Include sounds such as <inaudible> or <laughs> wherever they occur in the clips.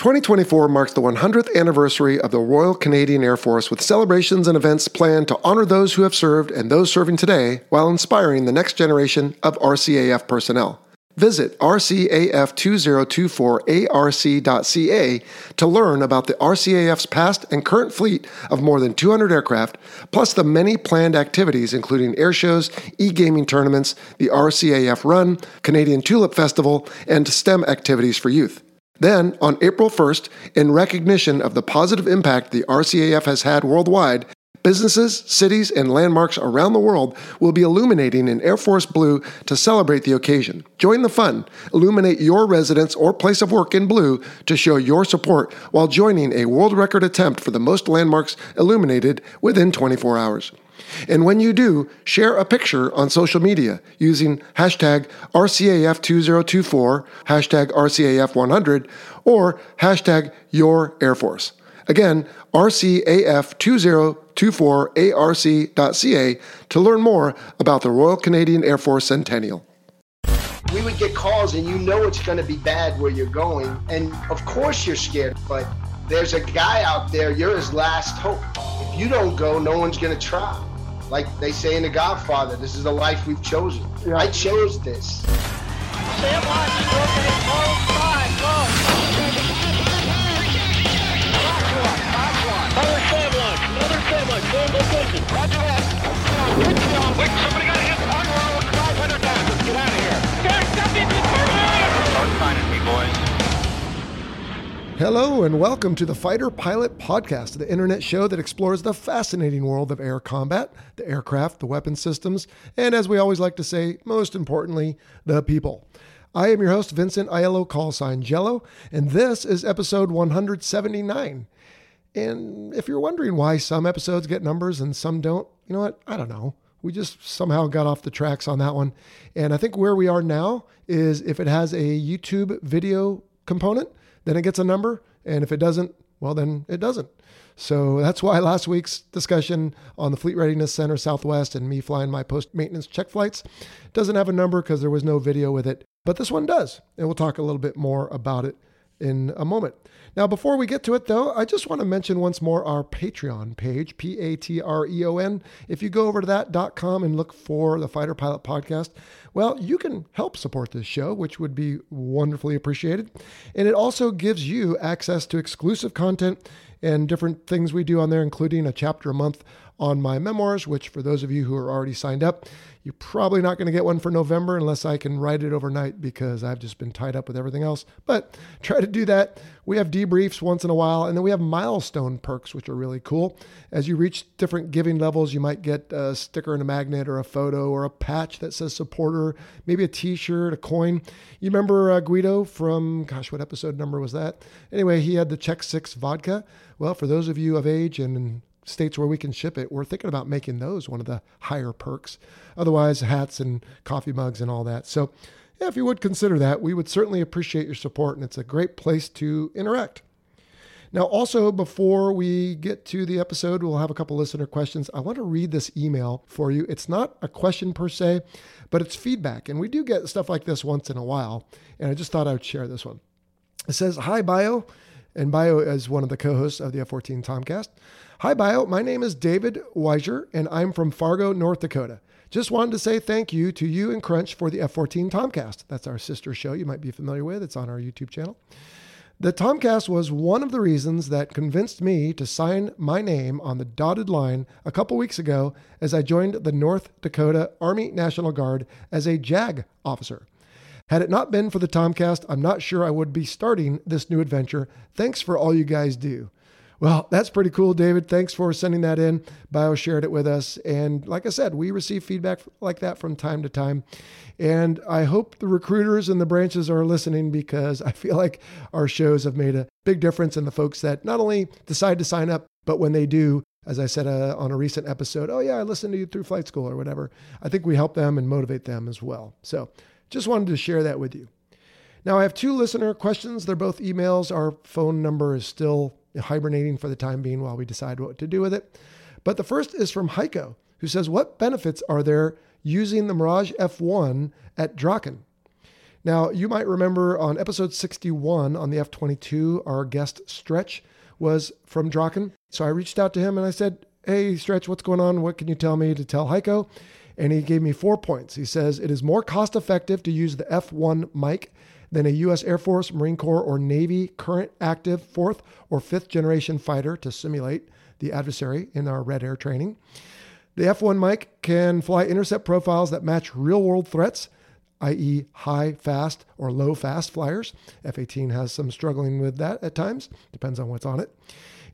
2024 marks the 100th anniversary of the Royal Canadian Air Force with celebrations and events planned to honor those who have served and those serving today while inspiring the next generation of RCAF personnel. Visit RCAF2024ARC.ca to learn about the RCAF's past and current fleet of more than 200 aircraft, plus the many planned activities including air shows, e gaming tournaments, the RCAF Run, Canadian Tulip Festival, and STEM activities for youth. Then, on April 1st, in recognition of the positive impact the RCAF has had worldwide, businesses, cities, and landmarks around the world will be illuminating in Air Force Blue to celebrate the occasion. Join the fun. Illuminate your residence or place of work in blue to show your support while joining a world record attempt for the most landmarks illuminated within 24 hours. And when you do, share a picture on social media using hashtag RCAF2024, hashtag RCAF100, or hashtag Your Air Force. Again, RCAF2024ARC.ca to learn more about the Royal Canadian Air Force Centennial. We would get calls, and you know it's going to be bad where you're going. And of course, you're scared, but there's a guy out there, you're his last hope. If you don't go, no one's going to try like they say in The Godfather, this is the life we've chosen. Yeah. I chose this. Sam Watson broken in close five, go. Another Sam lunch, another Sam lunch, same location. Roger that. Wait, somebody got hit. On roll, 500 down. Get out of here. Guys, stop it. Start signing me, boys. Hello, and welcome to the Fighter Pilot Podcast, the internet show that explores the fascinating world of air combat, the aircraft, the weapon systems, and as we always like to say, most importantly, the people. I am your host, Vincent Aiello, call sign Jello, and this is episode 179. And if you're wondering why some episodes get numbers and some don't, you know what? I don't know. We just somehow got off the tracks on that one. And I think where we are now is if it has a YouTube video component, then it gets a number. And if it doesn't, well, then it doesn't. So that's why last week's discussion on the Fleet Readiness Center Southwest and me flying my post maintenance check flights doesn't have a number because there was no video with it. But this one does. And we'll talk a little bit more about it in a moment. Now, before we get to it, though, I just want to mention once more our Patreon page, P A T R E O N. If you go over to that.com and look for the Fighter Pilot Podcast, well, you can help support this show, which would be wonderfully appreciated. And it also gives you access to exclusive content and different things we do on there, including a chapter a month on my memoirs, which for those of you who are already signed up, you're probably not going to get one for November unless I can write it overnight because I've just been tied up with everything else. But <laughs> try to do that. We have debriefs once in a while, and then we have milestone perks, which are really cool. As you reach different giving levels, you might get a sticker and a magnet or a photo or a patch that says supporter, maybe a t shirt, a coin. You remember uh, Guido from, gosh, what episode number was that? Anyway, he had the Czech Six vodka. Well, for those of you of age and states where we can ship it, we're thinking about making those one of the higher perks. Otherwise, hats and coffee mugs and all that. So, yeah, if you would consider that, we would certainly appreciate your support, and it's a great place to interact. Now, also, before we get to the episode, we'll have a couple listener questions. I want to read this email for you. It's not a question per se, but it's feedback. And we do get stuff like this once in a while. And I just thought I would share this one. It says, Hi, Bio. And Bio is one of the co hosts of the F 14 Tomcast. Hi, Bio. My name is David Weiser, and I'm from Fargo, North Dakota. Just wanted to say thank you to you and Crunch for the F 14 Tomcast. That's our sister show you might be familiar with. It's on our YouTube channel. The Tomcast was one of the reasons that convinced me to sign my name on the dotted line a couple weeks ago as I joined the North Dakota Army National Guard as a JAG officer. Had it not been for the Tomcast, I'm not sure I would be starting this new adventure. Thanks for all you guys do. Well, that's pretty cool, David. Thanks for sending that in. Bio shared it with us. And like I said, we receive feedback like that from time to time. And I hope the recruiters and the branches are listening because I feel like our shows have made a big difference in the folks that not only decide to sign up, but when they do, as I said uh, on a recent episode, oh, yeah, I listened to you through flight school or whatever. I think we help them and motivate them as well. So just wanted to share that with you. Now, I have two listener questions. They're both emails. Our phone number is still hibernating for the time being while we decide what to do with it. But the first is from Heiko, who says, What benefits are there using the Mirage F1 at Draken? Now, you might remember on episode 61 on the F 22, our guest Stretch was from Draken. So I reached out to him and I said, Hey, Stretch, what's going on? What can you tell me to tell Heiko? And he gave me four points. He says it is more cost effective to use the F1 Mike than a U.S. Air Force, Marine Corps, or Navy current active fourth or fifth generation fighter to simulate the adversary in our Red Air training. The F1 Mike can fly intercept profiles that match real world threats, i.e., high fast or low fast flyers. F 18 has some struggling with that at times, depends on what's on it.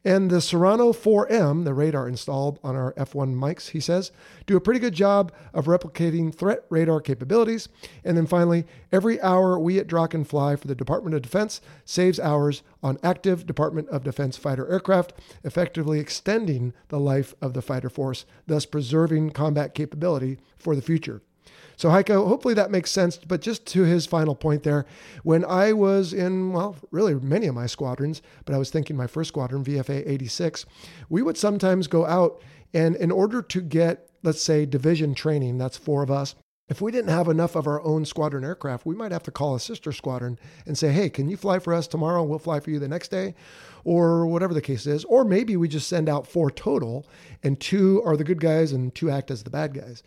And the Cyrano 4M, the radar installed on our F1 Mikes, he says, do a pretty good job of replicating threat radar capabilities. And then finally, every hour we at Draken fly for the Department of Defense saves hours on active Department of Defense fighter aircraft, effectively extending the life of the fighter force, thus preserving combat capability for the future. So, Heiko, hopefully that makes sense. But just to his final point there, when I was in, well, really many of my squadrons, but I was thinking my first squadron, VFA 86, we would sometimes go out and in order to get, let's say, division training, that's four of us, if we didn't have enough of our own squadron aircraft, we might have to call a sister squadron and say, hey, can you fly for us tomorrow? We'll fly for you the next day, or whatever the case is. Or maybe we just send out four total, and two are the good guys and two act as the bad guys.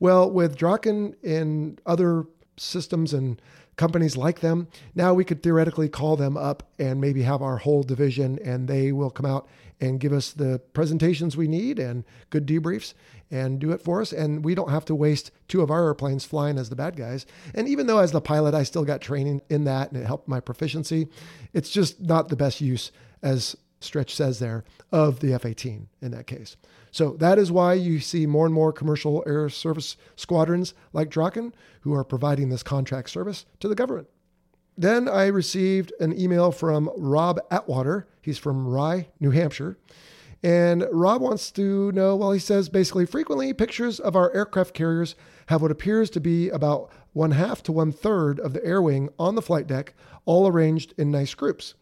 Well, with Draken and other systems and companies like them, now we could theoretically call them up and maybe have our whole division and they will come out and give us the presentations we need and good debriefs and do it for us. And we don't have to waste two of our airplanes flying as the bad guys. And even though as the pilot, I still got training in that and it helped my proficiency, it's just not the best use as Stretch says there, of the F 18 in that case. So that is why you see more and more commercial air service squadrons like Draken who are providing this contract service to the government. Then I received an email from Rob Atwater. He's from Rye, New Hampshire. And Rob wants to know well, he says basically, frequently pictures of our aircraft carriers have what appears to be about one half to one third of the air wing on the flight deck, all arranged in nice groups.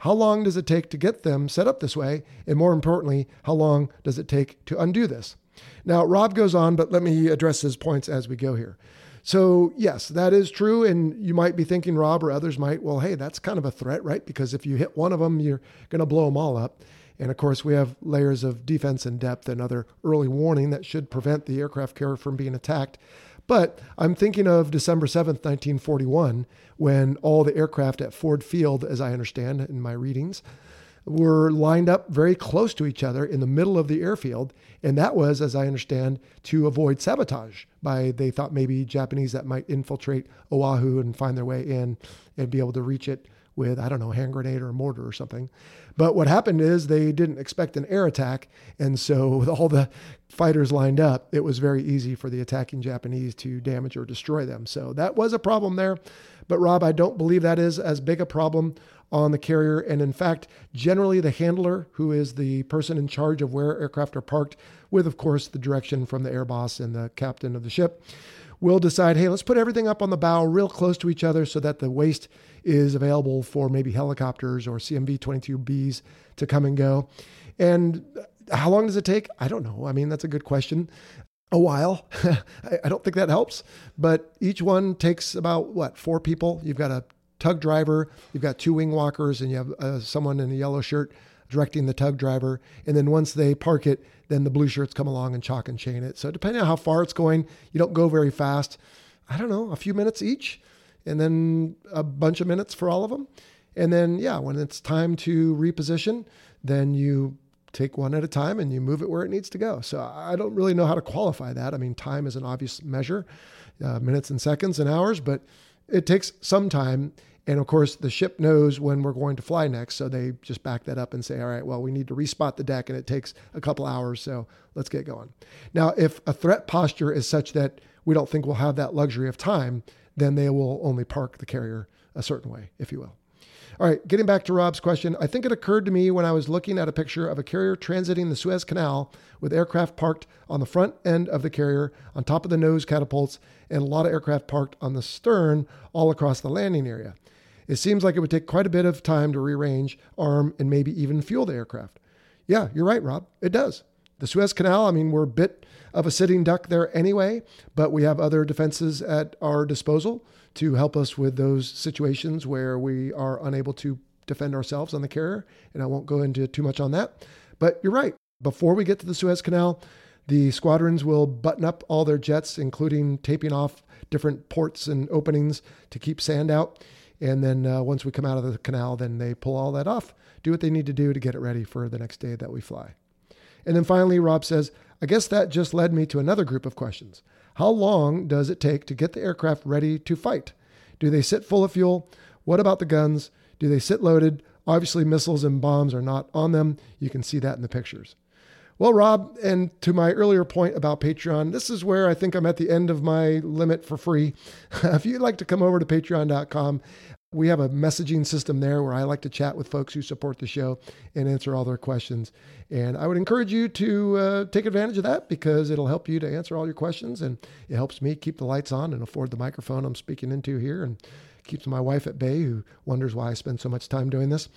How long does it take to get them set up this way? And more importantly, how long does it take to undo this? Now, Rob goes on, but let me address his points as we go here. So, yes, that is true. And you might be thinking, Rob or others might, well, hey, that's kind of a threat, right? Because if you hit one of them, you're going to blow them all up. And of course, we have layers of defense and depth and other early warning that should prevent the aircraft carrier from being attacked. But I'm thinking of December 7th, 1941, when all the aircraft at Ford Field, as I understand in my readings, were lined up very close to each other in the middle of the airfield. And that was, as I understand, to avoid sabotage by, they thought maybe Japanese that might infiltrate Oahu and find their way in and be able to reach it with, I don't know, a hand grenade or a mortar or something. But what happened is they didn't expect an air attack. And so, <laughs> with all the fighters lined up, it was very easy for the attacking Japanese to damage or destroy them. So, that was a problem there. But, Rob, I don't believe that is as big a problem on the carrier. And in fact, generally, the handler, who is the person in charge of where aircraft are parked, with, of course, the direction from the air boss and the captain of the ship, will decide, hey, let's put everything up on the bow real close to each other so that the waist is available for maybe helicopters or CMV 22Bs to come and go. And how long does it take? I don't know. I mean, that's a good question. A while. <laughs> I don't think that helps, but each one takes about what, four people? You've got a tug driver, you've got two wing walkers, and you have uh, someone in a yellow shirt directing the tug driver. And then once they park it, then the blue shirts come along and chalk and chain it. So depending on how far it's going, you don't go very fast. I don't know, a few minutes each, and then a bunch of minutes for all of them. And then, yeah, when it's time to reposition, then you take one at a time and you move it where it needs to go. So I don't really know how to qualify that. I mean, time is an obvious measure, uh, minutes and seconds and hours, but it takes some time. And of course, the ship knows when we're going to fly next. So they just back that up and say, all right, well, we need to respot the deck and it takes a couple hours. So let's get going. Now, if a threat posture is such that we don't think we'll have that luxury of time, then they will only park the carrier a certain way, if you will. All right, getting back to Rob's question, I think it occurred to me when I was looking at a picture of a carrier transiting the Suez Canal with aircraft parked on the front end of the carrier, on top of the nose catapults, and a lot of aircraft parked on the stern all across the landing area. It seems like it would take quite a bit of time to rearrange, arm, and maybe even fuel the aircraft. Yeah, you're right, Rob. It does. The Suez Canal, I mean, we're a bit of a sitting duck there anyway, but we have other defenses at our disposal to help us with those situations where we are unable to defend ourselves on the carrier. And I won't go into too much on that. But you're right. Before we get to the Suez Canal, the squadrons will button up all their jets, including taping off different ports and openings to keep sand out. And then uh, once we come out of the canal, then they pull all that off, do what they need to do to get it ready for the next day that we fly. And then finally, Rob says, I guess that just led me to another group of questions. How long does it take to get the aircraft ready to fight? Do they sit full of fuel? What about the guns? Do they sit loaded? Obviously, missiles and bombs are not on them. You can see that in the pictures. Well, Rob, and to my earlier point about Patreon, this is where I think I'm at the end of my limit for free. <laughs> if you'd like to come over to patreon.com, we have a messaging system there where I like to chat with folks who support the show and answer all their questions. And I would encourage you to uh, take advantage of that because it'll help you to answer all your questions and it helps me keep the lights on and afford the microphone I'm speaking into here and keeps my wife at bay who wonders why I spend so much time doing this.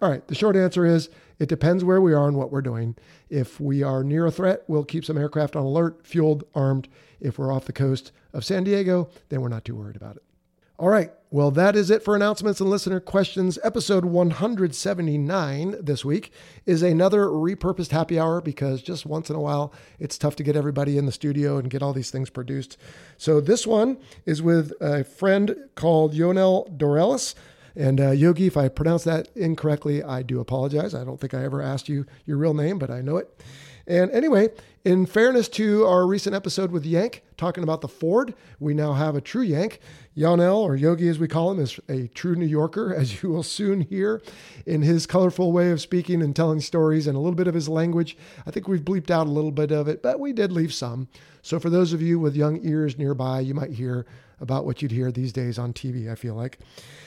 All right, the short answer is it depends where we are and what we're doing. If we are near a threat, we'll keep some aircraft on alert, fueled, armed. If we're off the coast of San Diego, then we're not too worried about it. All right, well, that is it for announcements and listener questions. Episode 179 this week is another repurposed happy hour because just once in a while it's tough to get everybody in the studio and get all these things produced. So this one is with a friend called Yonel Dorelis. And uh, Yogi, if I pronounce that incorrectly, I do apologize. I don't think I ever asked you your real name, but I know it. And anyway, in fairness to our recent episode with Yank talking about the Ford, we now have a true Yank. Yonel, or Yogi as we call him, is a true New Yorker, <laughs> as you will soon hear in his colorful way of speaking and telling stories and a little bit of his language. I think we've bleeped out a little bit of it, but we did leave some. So for those of you with young ears nearby, you might hear about what you'd hear these days on TV, I feel like.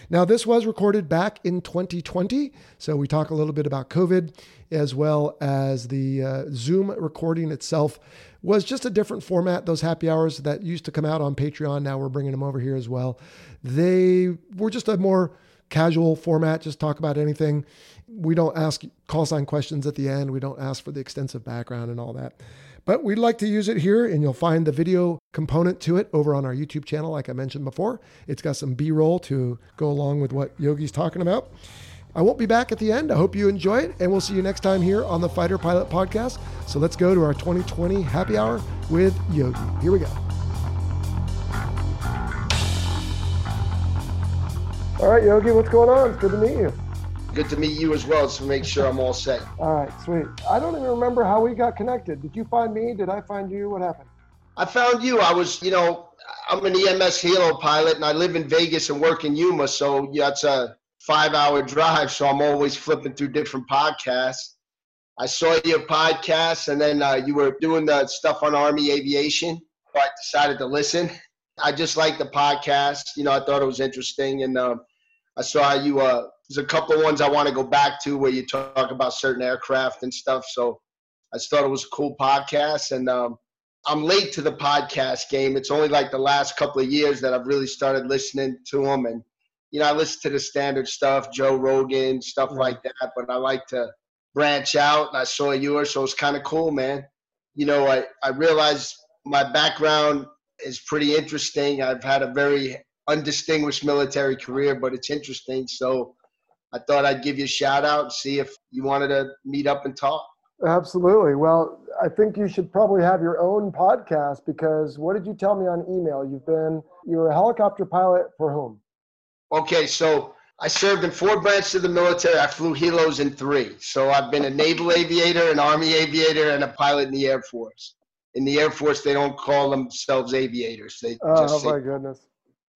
Now, this was recorded back in 2020. So we talk a little bit about COVID as well as the uh, Zoom recording itself was just a different format. Those happy hours that used to come out on Patreon, now we're bringing them over here as well. They were just a more casual format, just talk about anything. We don't ask call sign questions at the end. We don't ask for the extensive background and all that. But we'd like to use it here, and you'll find the video component to it over on our YouTube channel, like I mentioned before. It's got some B roll to go along with what Yogi's talking about. I won't be back at the end. I hope you enjoy it, and we'll see you next time here on the Fighter Pilot Podcast. So let's go to our 2020 happy hour with Yogi. Here we go. All right, Yogi, what's going on? It's good to meet you. Good to meet you as well, to make sure I'm all set. All right, sweet. I don't even remember how we got connected. Did you find me? Did I find you? What happened? I found you. I was, you know, I'm an EMS helo pilot, and I live in Vegas and work in Yuma, so yeah, it's a five-hour drive. So I'm always flipping through different podcasts. I saw your podcast, and then uh, you were doing the stuff on Army aviation. So I decided to listen. I just liked the podcast. You know, I thought it was interesting, and um, I saw you uh, there's a couple ones I want to go back to where you talk about certain aircraft and stuff. So I just thought it was a cool podcast. And um, I'm late to the podcast game. It's only like the last couple of years that I've really started listening to them. And, you know, I listen to the standard stuff, Joe Rogan, stuff like that. But I like to branch out. And I saw yours. So it's kind of cool, man. You know, I, I realized my background is pretty interesting. I've had a very undistinguished military career, but it's interesting. So I thought I'd give you a shout out and see if you wanted to meet up and talk. Absolutely. Well, I think you should probably have your own podcast because what did you tell me on email? You've been you were a helicopter pilot for whom? Okay, so I served in four branches of the military. I flew helos in three. So I've been a naval aviator, an army aviator, and a pilot in the Air Force. In the Air Force, they don't call themselves aviators. They oh, my goodness.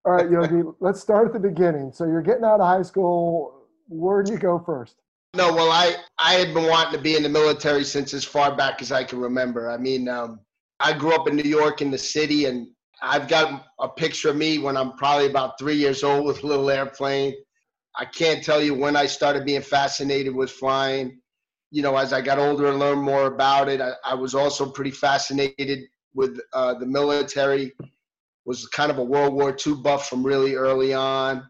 All right, Yogi, <laughs> let's start at the beginning. So you're getting out of high school where do you go first? No, well, I I had been wanting to be in the military since as far back as I can remember. I mean, um, I grew up in New York in the city, and I've got a picture of me when I'm probably about three years old with a little airplane. I can't tell you when I started being fascinated with flying. You know, as I got older and learned more about it, I, I was also pretty fascinated with uh, the military. Was kind of a World War II buff from really early on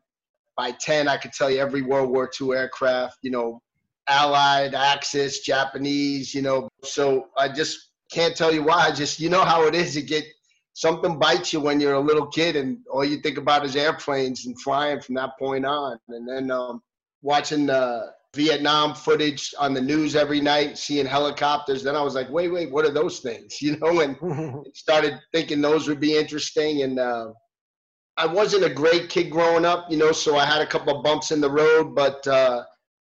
by 10, I could tell you every World War II aircraft, you know, Allied, Axis, Japanese, you know. So I just can't tell you why. I just, you know how it is. You get something bites you when you're a little kid and all you think about is airplanes and flying from that point on. And then um, watching the Vietnam footage on the news every night, seeing helicopters. Then I was like, wait, wait, what are those things? <laughs> You know, and <laughs> started thinking those would be interesting. And uh, I wasn't a great kid growing up, you know, so I had a couple of bumps in the road, but uh,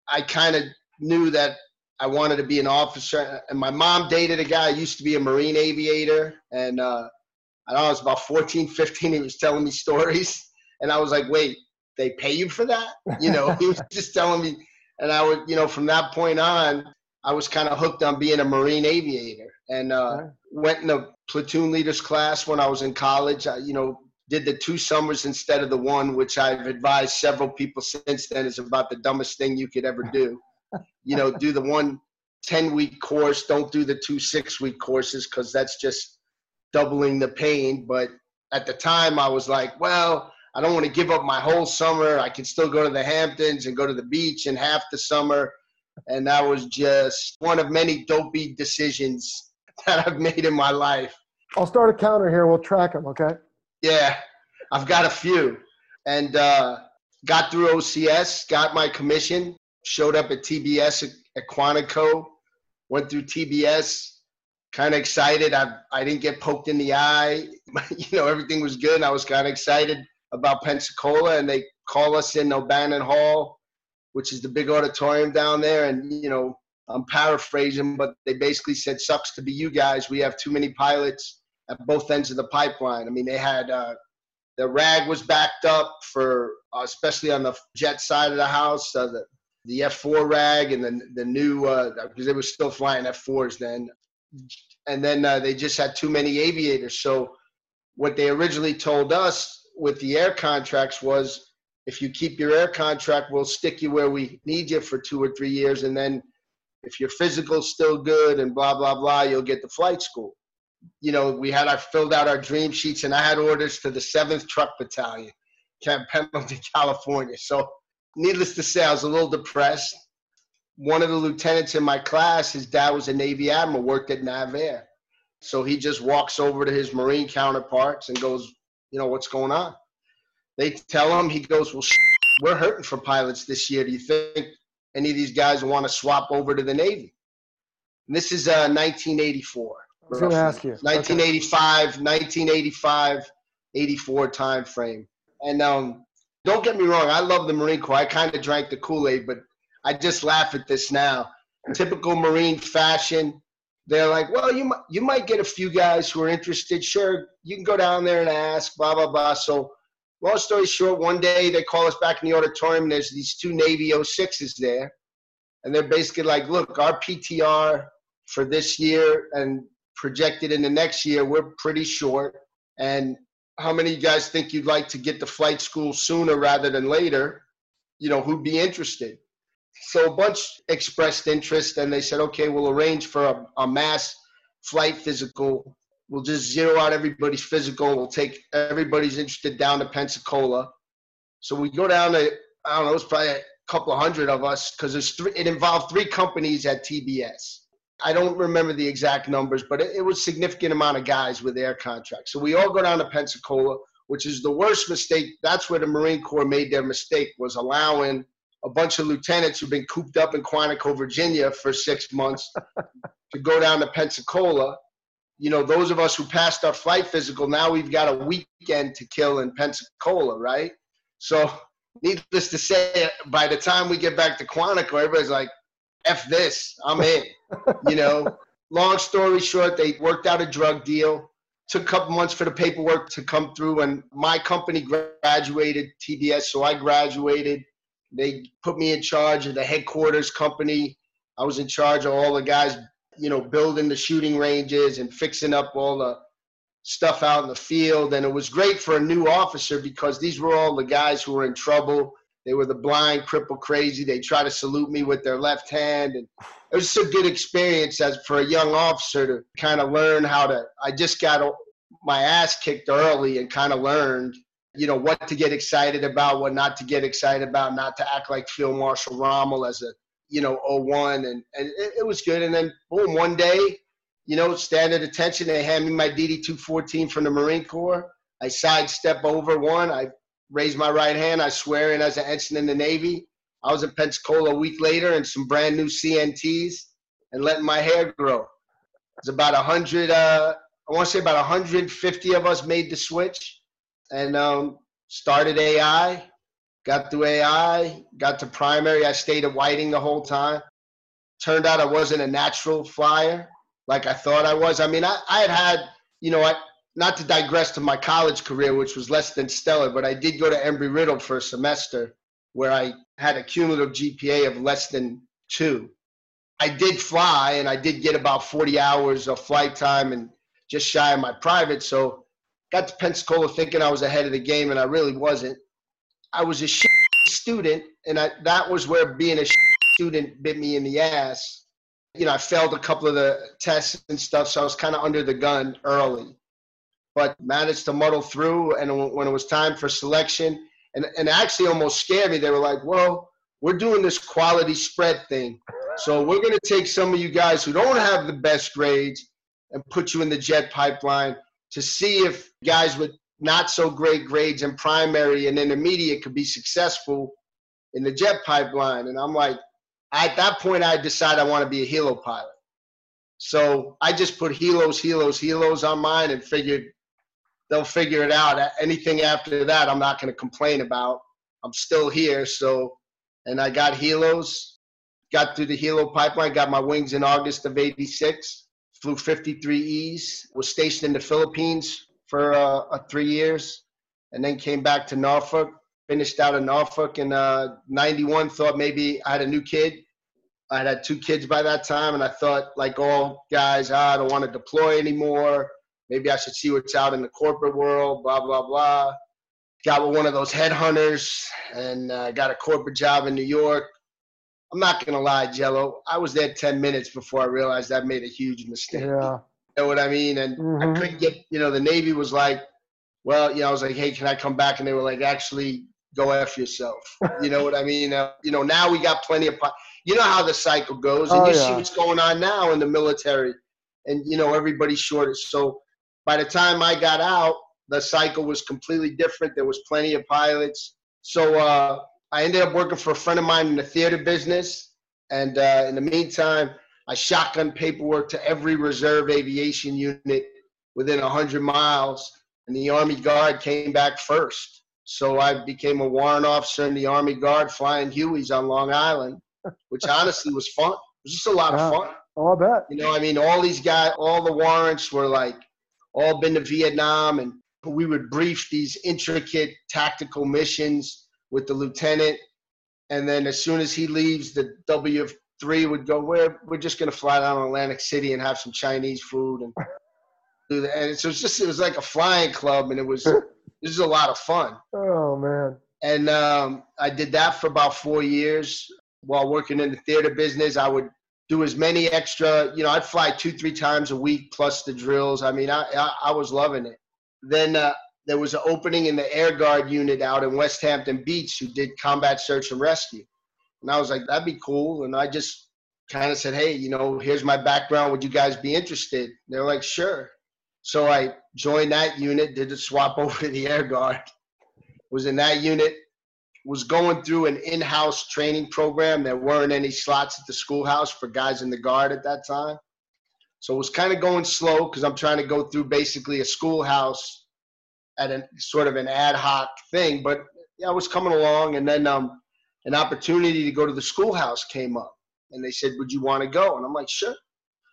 I kind of knew that I wanted to be an officer. And my mom dated a guy, used to be a Marine aviator. And uh, I don't know, I was about 14, 15. He was telling me stories. And I was like, wait, they pay you for that? You know, he was just telling me. And I would, you know, from that point on, I was kind of hooked on being a Marine aviator and uh, went in a platoon leaders class when I was in college. I, you know, did the two summers instead of the one, which I've advised several people since then is about the dumbest thing you could ever do. you know, do the one 10 week course, don't do the two six week courses because that's just doubling the pain. But at the time, I was like, well, I don't want to give up my whole summer. I can still go to the Hamptons and go to the beach in half the summer. And that was just one of many dopey decisions <laughs> that I've made in my life. I'll start a counter here. We'll track them, okay? Yeah, I've got a few. And uh, got through OCS, got my commission, showed up at TBS at, at Quantico, went through TBS, kind of excited. I, I didn't get poked in the eye. <laughs> you know, everything was good. And I was kind of excited about Pensacola. And they call us in O'Bannon Hall, which is the big auditorium down there. And, you know, I'm paraphrasing, but they basically said, sucks to be you guys. We have too many pilots at both ends of the pipeline. I mean, they had uh, the rag was backed up for, uh, especially on the jet side of the house, uh, the, the F4 rag and then the new, because uh, they were still flying F4s then. And then uh, they just had too many aviators. So what they originally told us with the air contracts was if you keep your air contract, we'll stick you where we need you for two or three years. And then if your physical's still good and blah, blah, blah, you'll get the flight school. You know, we had our filled out our dream sheets and I had orders to the 7th Truck Battalion, Camp Pendleton, <laughs> California. So needless to say, I was a little depressed. One of the lieutenants in my class, his dad was a Navy admiral, worked at NavAir. So he just walks over to his Marine counterparts and goes, you know, what's going on? They tell him, he goes, well, we're hurting for pilots this year. Do you think any of these guys want to swap over to the Navy? And this is uh, 1984. I was going to ask you. 1985, okay. 1985, 84 time frame. And um, don't get me wrong, I love the Marine Corps. I kind of drank the Kool Aid, but I just laugh at this now. Typical Marine fashion. They're like, well, you might, you might get a few guys who are interested. Sure, you can go down there and ask, blah, blah, blah. So, long story short, one day they call us back in the auditorium. There's these two Navy 06s there. And they're basically like, look, our PTR for this year and projected in the next year, we're pretty short. And how many of you guys think you'd like to get to flight school sooner rather than later? You know, who'd be interested? So a bunch expressed interest, and they said, okay, we'll arrange for a, a mass flight physical. We'll just zero out everybody's physical. We'll take everybody's interested down to Pensacola. So we go down to, I don't know, it's probably a couple of hundred of us because it involved three companies at TBS. I don't remember the exact numbers, but it, it was significant amount of guys with air contracts. So we all go down to Pensacola, which is the worst mistake. That's where the Marine Corps made their mistake was allowing a bunch of lieutenants who've been cooped up in Quantico, Virginia for six months <laughs> to go down to Pensacola. You know, those of us who passed our flight physical, now we've got a weekend to kill in Pensacola, right? So, needless to say, by the time we get back to Quantico, everybody's like, F this, I'm in. <laughs> you know, long story short, they worked out a drug deal. Took a couple months for the paperwork to come through, and my company graduated TBS, so I graduated. They put me in charge of the headquarters company. I was in charge of all the guys, you know, building the shooting ranges and fixing up all the stuff out in the field. And it was great for a new officer because these were all the guys who were in trouble they were the blind, cripple, crazy. They try to salute me with their left hand, and it was a good experience as for a young officer to kind of learn how to. I just got my ass kicked early and kind of learned, you know, what to get excited about, what not to get excited about, not to act like Field Marshal Rommel as a, you know, 01. And, and it, it was good. And then, boom, one day you know, stand at attention. They hand me my DD 214 from the Marine Corps. I sidestep over one. I raise my right hand. I swear in as an ensign in the Navy. I was in Pensacola a week later in some brand new CNTs and letting my hair grow. It's about a 100, uh, I want to say about 150 of us made the switch and um, started AI, got through AI, got to primary. I stayed at Whiting the whole time. Turned out I wasn't a natural flyer like I thought I was. I mean, I, I had had, you know, I, not to digress to my college career, which was less than stellar, but I did go to Embry Riddle for a semester where I had a cumulative GPA of less than two. I did fly and I did get about 40 hours of flight time and just shy of my private. So got to Pensacola thinking I was ahead of the game and I really wasn't. I was a student and I, that was where being a student bit me in the ass. You know, I failed a couple of the tests and stuff, so I was kind of under the gun early but managed to muddle through. And when it was time for selection, and, and actually almost scared me, they were like, well, we're doing this quality spread thing. So we're going to take some of you guys who don't have the best grades and put you in the jet pipeline to see if guys with not so great grades in primary and intermediate could be successful in the jet pipeline. And I'm like, at that point, I decided I want to be a helo pilot. So I just put helos, helos, helos on mine and figured they'll figure it out. Anything after that, I'm not going to complain about. I'm still here. So, and I got helos, got through the helo pipeline, got my wings in August of 86, flew 53Es, was stationed in the Philippines for uh, three years, and then came back to Norfolk, finished out in Norfolk in uh, 91, thought maybe I had a new kid. I had had two kids by that time, and I thought, like all guys, ah, I don't want to deploy anymore Maybe I should see what's out in the corporate world, blah, blah, blah. Got with one of those headhunters and uh, got a corporate job in New York. I'm not going to lie, Jello. I was there 10 minutes before I realized I made a huge mistake. Yeah. You know what I mean? And mm-hmm. I couldn't get, you know, the Navy was like, well, you know, I was like, hey, can I come back? And they were like, actually, go F yourself. You know what I mean? Uh, you know, now we got plenty of, you know how the cycle goes. And oh, you yeah. see what's going on now in the military. And, you know, everybody's short. So by the time I got out, the cycle was completely different. There was plenty of pilots. So uh, I ended up working for a friend of mine in the theater business. And uh, in the meantime, I shotgun paperwork to every reserve aviation unit within 100 miles. And the Army Guard came back first. So I became a warrant officer in the Army Guard flying Hueys on Long Island, which <laughs> honestly was fun. It was just a lot of fun. Oh, I bet. You know, I mean, all these guys, all the warrants were like all been to Vietnam, and we would brief these intricate tactical missions with the lieutenant. And then as soon as he leaves, the W three would go, "We're we're just gonna fly down to Atlantic City and have some Chinese food and do that." And so it's just it was like a flying club, and it was <laughs> this is a lot of fun. Oh man! And um, I did that for about four years while working in the theater business. I would do as many extra, you know, I'd fly two, three times a week plus the drills. I mean, I, I, I was loving it. Then uh, there was an opening in the Air Guard unit out in West Hampton Beach who did combat search and rescue. And I was like, that'd be cool. And I just kind of said, hey, you know, here's my background. Would you guys be interested? They're like, sure. So I joined that unit, did the swap <laughs> over to the Air Guard, was in that unit was going through an in-house training program. There weren't any slots at the schoolhouse for guys in the guard at that time. So it was kind of going slow because I'm trying to go through basically a schoolhouse at a sort of an ad hoc thing. But yeah, I was coming along, and then um, an opportunity to go to the schoolhouse came up, and they said, "Would you want to go?" And I'm like, "Sure."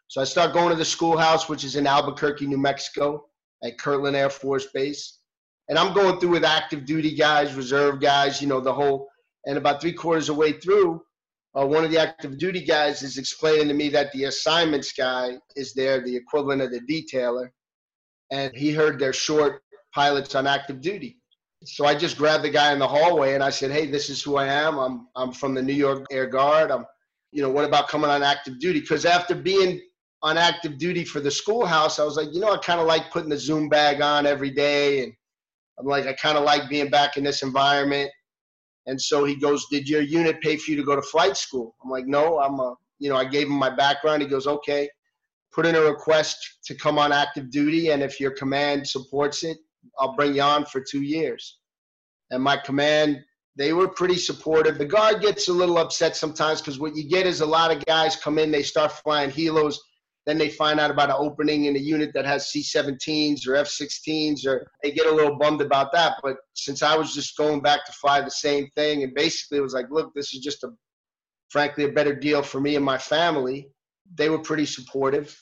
So I start going to the schoolhouse, which is in Albuquerque, New Mexico, at Kirtland Air Force Base and I'm going through with active duty guys, reserve guys, you know, the whole, and about three quarters of the way through, uh, one of the active duty guys is explaining to me that the assignments guy is there, the equivalent of the detailer, and he heard they're short pilots on active duty. So I just grabbed the guy in the hallway and I said, "Hey, this is who I am. I'm I'm from the New York Air Guard. I'm, you know, what about coming on active duty? Because after being on active duty for the schoolhouse, I was like, you know, I kind of like putting the Zoom bag on every day and I'm like, I kind of like being back in this environment. And so he goes, Did your unit pay for you to go to flight school? I'm like, No, I'm a, you know, I gave him my background. He goes, Okay. put in a request to come on active duty, and if your command supports it, I'll bring you on for two years. And my command, they were pretty supportive. The guard gets a little upset sometimes because what you get is a lot of guys come in, they start flying helos, then they find out about an opening in a unit that has C-17s or F-16s, or they get a little bummed about that. But since I was just going back to fly the same thing, and basically it was like, look, this is just a, frankly, a better deal for me and my family. They were pretty supportive.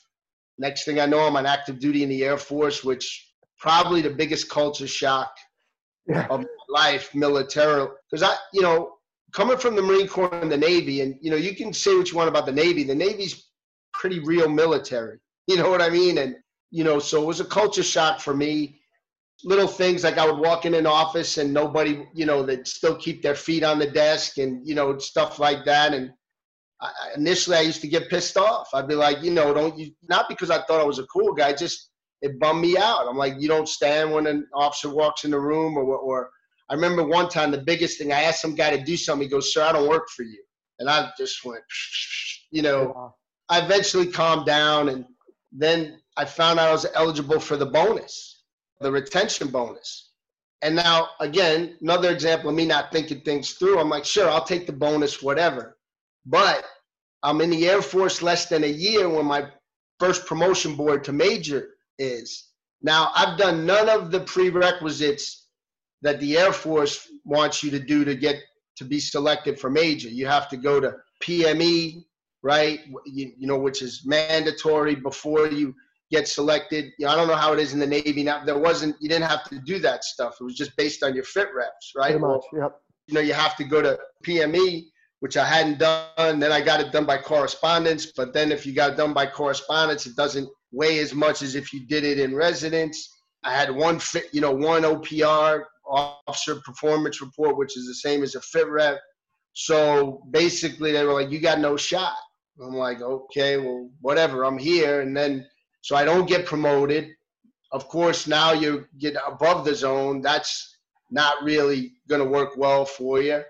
Next thing I know, I'm on active duty in the Air Force, which probably the biggest culture shock yeah. of life militarily. Because I, you know, coming from the Marine Corps and the Navy, and you know, you can say what you want about the Navy. The Navy's pretty real military. You know what I mean? And you know, so it was a culture shock for me. Little things like I would walk in an office and nobody, you know, they'd still keep their feet on the desk and you know stuff like that. And I, initially, I used to get pissed off. I'd be like, you know, don't you? Not because I thought I was a cool guy, just it bummed me out. I'm like, you don't stand when an officer walks in the room, or or I remember one time the biggest thing I asked some guy to do something. He goes, "Sir, I don't work for you," and I just went, <laughs> you know. I eventually calmed down, and then I found out I was eligible for the bonus, the retention bonus. And now, again, another example of me not thinking things through. I'm like, sure, I'll take the bonus, whatever. But I'm in the Air Force less than a year when my first promotion board to major is. Now, I've done none of the prerequisites that the Air Force wants you to do to get to be selected for major. You have to go to PME, right? You, you know, which is mandatory before you get selected. You know, I don't know how it is in the Navy now. There wasn't, you didn't have to do that stuff. It was just based on your fit reps, right? Pretty much, well, yep. You know, you have to go to PME, which I hadn't done. Then I got it done by correspondence. But then if you got it done by correspondence, it doesn't weigh as much as if you did it in residence. I had one fit, you know, one OPR, officer performance report, which is the same as a fit rep. So basically, they were like, "You got no shot." I'm like, "Okay, well, whatever. I'm here." And then, so I don't get promoted. Of course, now you get above the zone. That's not really going to work well for you.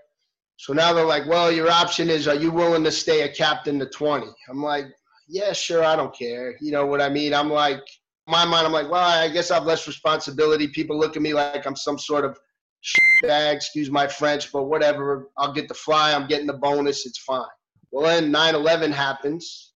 So now they're like, "Well, your option is, are you willing to stay a captain to 20?" I'm like, yeah, sure, I don't care. You know what I mean? I'm like, my mind, I'm like, well, I guess I have less responsibility. People look at me like I'm some sort of bag, excuse my French, but whatever. I'll get the fly. I'm getting the bonus. It's fine. Well, then 9/11 happens.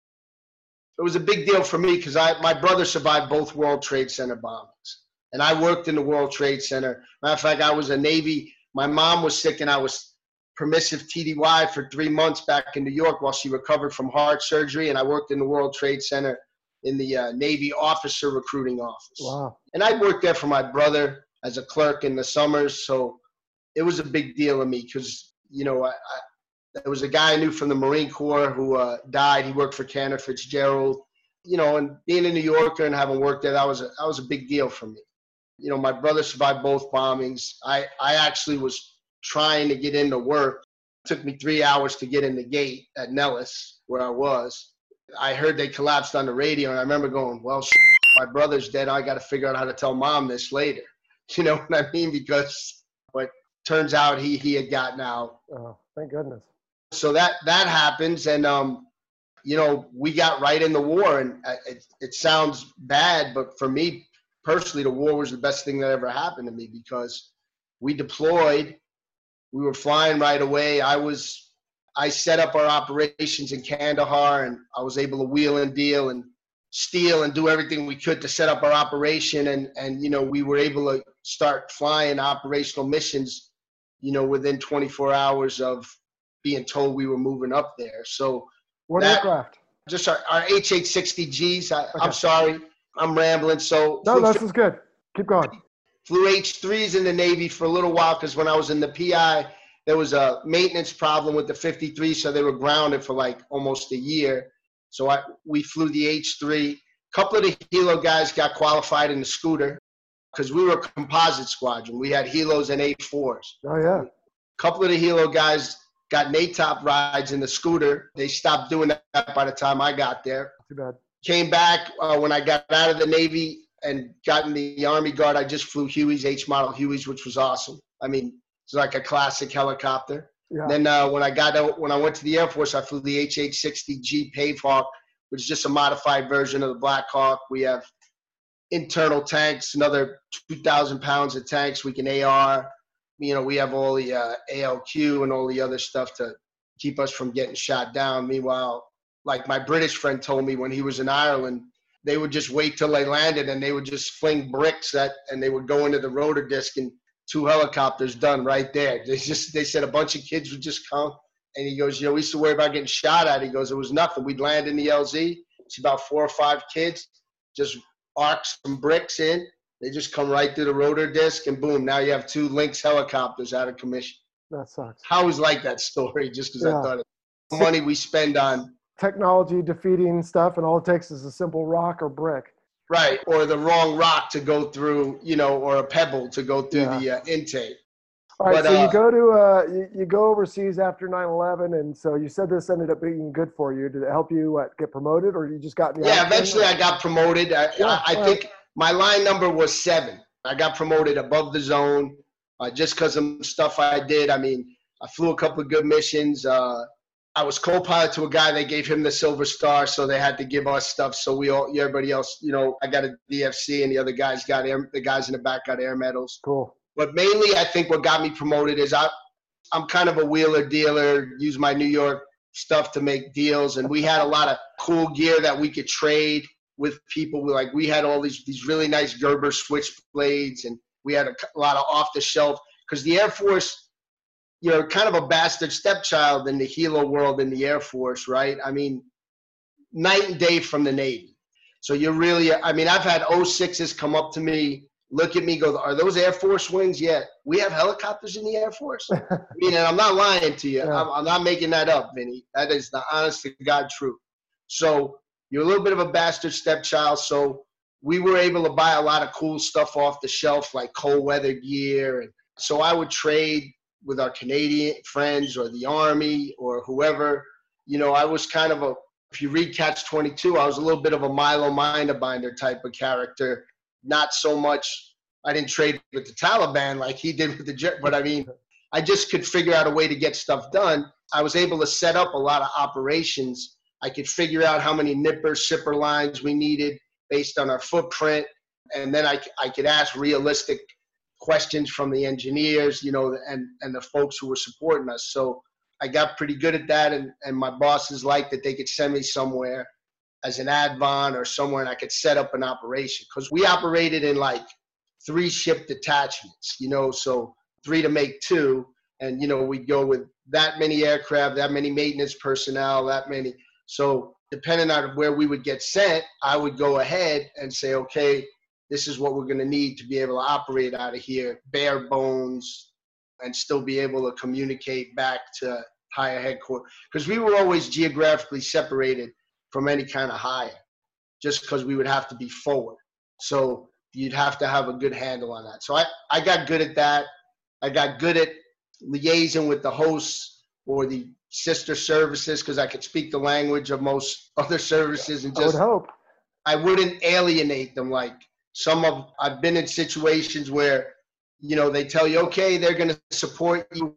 It was a big deal for me because I my brother survived both World Trade Center bombings, and I worked in the World Trade Center. Matter of fact, I was a Navy. My mom was sick, and I was permissive TDY for three months back in New York while she recovered from heart surgery. And I worked in the World Trade Center in the uh, Navy officer recruiting office. Wow. And I worked there for my brother as a clerk in the summers. So it was a big deal to me because, you know, I, I, there was a guy I knew from the Marine Corps who uh, died. He worked for Cantor Fitzgerald. You know, and being a New Yorker and having worked there, that was a, that was a big deal for me. You know, my brother survived both bombings. I, I actually was trying to get into work. It took me three hours to get in the gate at Nellis, where I was. I heard they collapsed on the radio, and I remember going, "Well, shit, my brother's dead. I got to figure out how to tell mom this later." <laughs> You know what I mean? Because, but turns out he he had gotten out. Oh, thank goodness. So that that happens, and um, you know, we got right in the war, and uh, it it sounds bad, but for me personally, the war was the best thing that ever happened to me because we deployed we were flying right away. I was I set up our operations in Kandahar and I was able to wheel and deal and steal and do everything we could to set up our operation. And and you know we were able to start flying operational missions you know within 24 hours of being told we were moving up there. So what that, aircraft? Just our, our HH-60Gs I, okay. i'm sorry. I'm rambling. So no this is good. Keep going Flew H3s in the Navy for a little while because when I was in the PI, there was a maintenance problem with the 53, so they were grounded for like almost a year. So I, we flew the H3. A couple of the helo guys got qualified in the scooter because we were a composite squadron. We had helos and A4s. Oh, yeah. A couple of the helo guys got NATOPS rides in the scooter. They stopped doing that by the time I got there. Too bad. Came back uh, when I got out of the Navy and gotten the Army Guard, I just flew Hueys, H model Hueys, which was awesome. I mean, it's like a classic helicopter. Yeah. Then uh, when I got out, when I went to the Air Force, I flew the HH-60G Pave Hawk, which is just a modified version of the Black Hawk. We have internal tanks, another 2,000 pounds of tanks. We can AR. You know, we have all the uh, ALQ and all the other stuff to keep us from getting shot down. Meanwhile, like my British friend told me when he was in Ireland, they would just wait till they landed and they would just fling bricks at and they would go into the rotor disc and two helicopters done right there. They just they said a bunch of kids would just come and he goes, you know, we used to worry about getting shot at. He goes, it was nothing. We'd land in the LZ. It's about four or five kids, just arc some bricks in. They just come right through the rotor disc, and boom, now you have two Lynx helicopters out of commission. That sucks. I always like that story just because yeah. I thought it, the money we spend on technology defeating stuff, and all it takes is a simple rock or brick. Right, or the wrong rock to go through, you know, or a pebble to go through yeah. the uh, intake. All right, but, so uh, you go to uh, you, you, go overseas after 9/11, and so you said this ended up being good for you. Did it help you what, get promoted, or you just got? yeah, eventually I got promoted. I, yeah, I, I think my line number was seven. I got promoted above the zone uh, just because of stuff I did. I mean, I flew a couple of good missions. Uh, I was co-pilot to a guy. They gave him the Silver Star, so they had to give us stuff. So we all, everybody else, you know, I got a DFC, and the other guys got air. The guys in the back got air medals. Cool. But mainly, I think what got me promoted is I, I'm kind of a wheeler dealer. Use my New York stuff to make deals, and we had a lot of cool gear that we could trade with people. We like we had all these these really nice Gerber switchblades, and we had a, a lot of off the shelf because the Air Force, you're kind of a bastard stepchild in the helo world in the Air Force, right? I mean, night and day from the Navy. So you're really, I mean, I've had 06s come up to me look at me, go, are those Air Force wings? Yeah, we have helicopters in the Air Force. <laughs> I mean, and I'm not lying to you. Yeah. I'm, I'm, not making that up, Vinny. That is the honest to God truth. So you're a little bit of a bastard stepchild. So we were able to buy a lot of cool stuff off the shelf, like cold weather gear. And so I would trade with our Canadian friends or the Army or whoever. You know, I was kind of a, if you read Catch 22, I was a little bit of a Milo Minderbinder type of character not so much. I didn't trade with the Taliban like he did with the but I mean, I just could figure out a way to get stuff done. I was able to set up a lot of operations. I could figure out how many NIPR, SIPR lines we needed based on our footprint, and then I, I could ask realistic questions from the engineers, you know, and and the folks who were supporting us. So I got pretty good at that, and and my bosses liked that they could send me somewhere as an advon or somewhere and I could set up an operation because we operated in like three ship detachments, you know, so three to make two. And, you know, we'd go with that many aircraft, that many maintenance personnel, that many. So depending on where we would get sent, I would go ahead and say, okay, this is what we're going to need to be able to operate out of here, bare bones, and still be able to communicate back to higher headquarters. Because we were always geographically separated from any kind of higher, just because we would have to be forward. So you'd have to have a good handle on that. So I, I got good at that. I got good at liaising with the hosts or the sister services because I could speak the language of most <laughs> other services and just I would hope. I wouldn't alienate them like some of I've been in situations where you know they tell you okay they're going to support you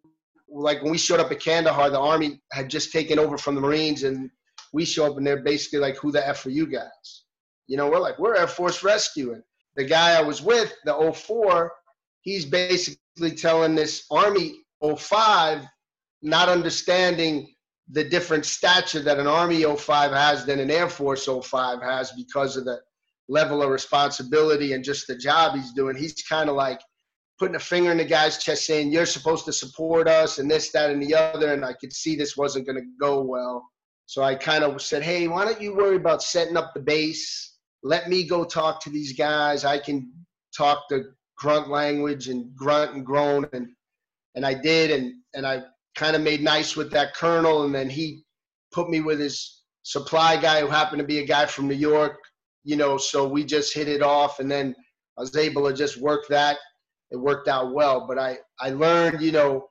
like when we showed up at Kandahar the army had just taken over from the Marines and we show up and they're basically like, who the F are you guys? You know, we're like, we're Air Force Rescue. and the guy I was with, the 04, he's basically telling this Army 05, not understanding the different stature that an Army 05 has than an Air Force 05 has because of the level of responsibility and just the job he's doing. He's kind of like putting a finger in the guy's chest saying, You're supposed to support us and this, that, and the other. And I could see this wasn't going to go well. So I kind of said, hey, why don't you worry about setting up the base? Let me go talk to these guys. I can talk the grunt language and grunt and groan. And, and I did. And, and I kind of made nice with that colonel. And then he put me with his supply guy who happened to be a guy from New York, you know, so we just hit it off. And then I was able to just work that. It worked out well. But I, I learned, you know,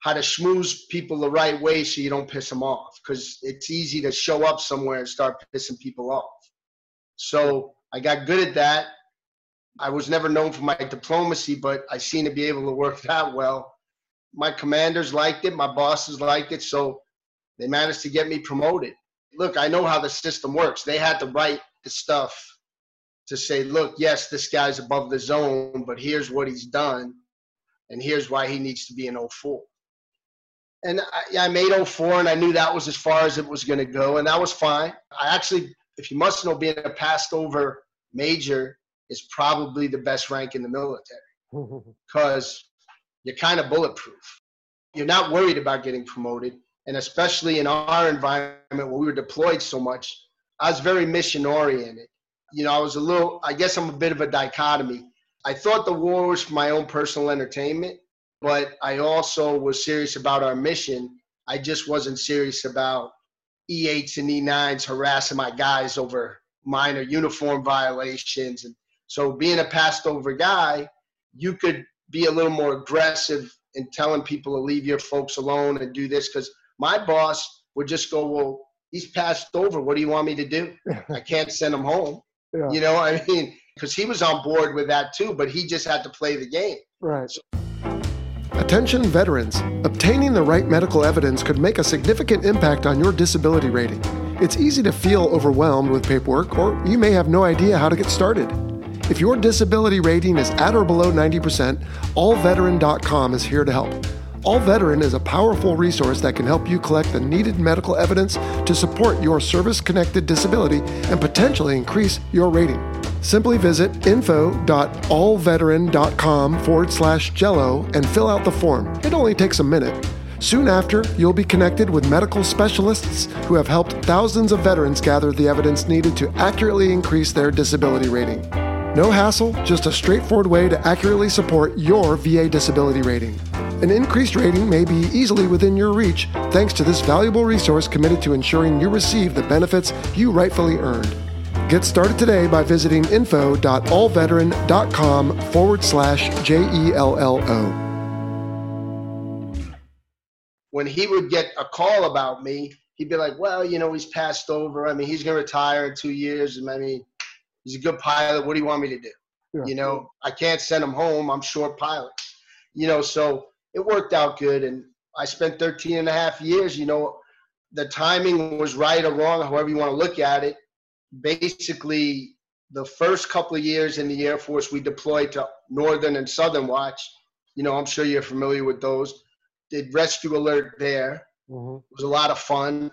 how to schmooze people the right way so you don't piss them off because it's easy to show up somewhere and start pissing people off. So I got good at that. I was never known for my diplomacy, but I seem to be able to work <laughs> that well. My commanders liked it, my bosses liked it, so they managed to get me promoted. look, I know how the system works. They had to write the stuff to say, look, yes, this guy's above the zone, but here's what he's done, and here's why he needs to be in 04. And I, I made 04, and I knew that was as far as it was going to go, and that was fine. I actually, if you must know, being a passed over major is probably the best rank in the military <laughs> because you're kind of bulletproof. You're not worried about getting promoted. And especially in our environment where we were deployed so much, I was very mission oriented. You know, I was a little, I guess I'm a bit of a dichotomy. I thought the war was for my own personal entertainment, but I also was serious about our mission. I just wasn't serious about E8s and E9s harassing my guys over minor uniform violations. And so being a passed over guy, you could be a little more aggressive in telling people to leave your folks alone and do this because my boss would just go, well, he's passed over. What do you want me to do? <laughs> I can't send him home. Yeah. You know, I mean, because he was on board with that too, but he just had to play the game. Right. So- Attention veterans, obtaining the right medical evidence could make a significant impact on your disability rating. It's easy to feel overwhelmed with paperwork, or you may have no idea how to get started. If your disability rating is at or below 90%, allveteran.com is here to help. All Veteran is a powerful resource that can help you collect the needed medical evidence to support your service connected disability and potentially increase your rating. Simply visit info.allveteran.com forward slash jello and fill out the form. It only takes a minute. Soon after, you'll be connected with medical specialists who have helped thousands of veterans gather the evidence needed to accurately increase their disability rating. No hassle, just a straightforward way to accurately support your VA disability rating. An increased rating may be easily within your reach thanks to this valuable resource committed to ensuring you receive the benefits you rightfully earned. Get started today by visiting info.allveteran.com forward slash J E L L O. When he would get a call about me, he'd be like, well, you know, he's passed over. I mean, he's going to retire in two years. I mean, he's a good pilot. What do you want me to do? Yeah. You know, I can't send him home. I'm short pilot. You know, so it worked out good. And I spent 13 and a half years, you know, the timing was right or wrong, however you want to look at it. Basically, the first couple of years in the Air Force, we deployed to Northern and Southern Watch. You know, I'm sure you're familiar with those. Did rescue alert there. Mm-hmm. It was a lot of fun.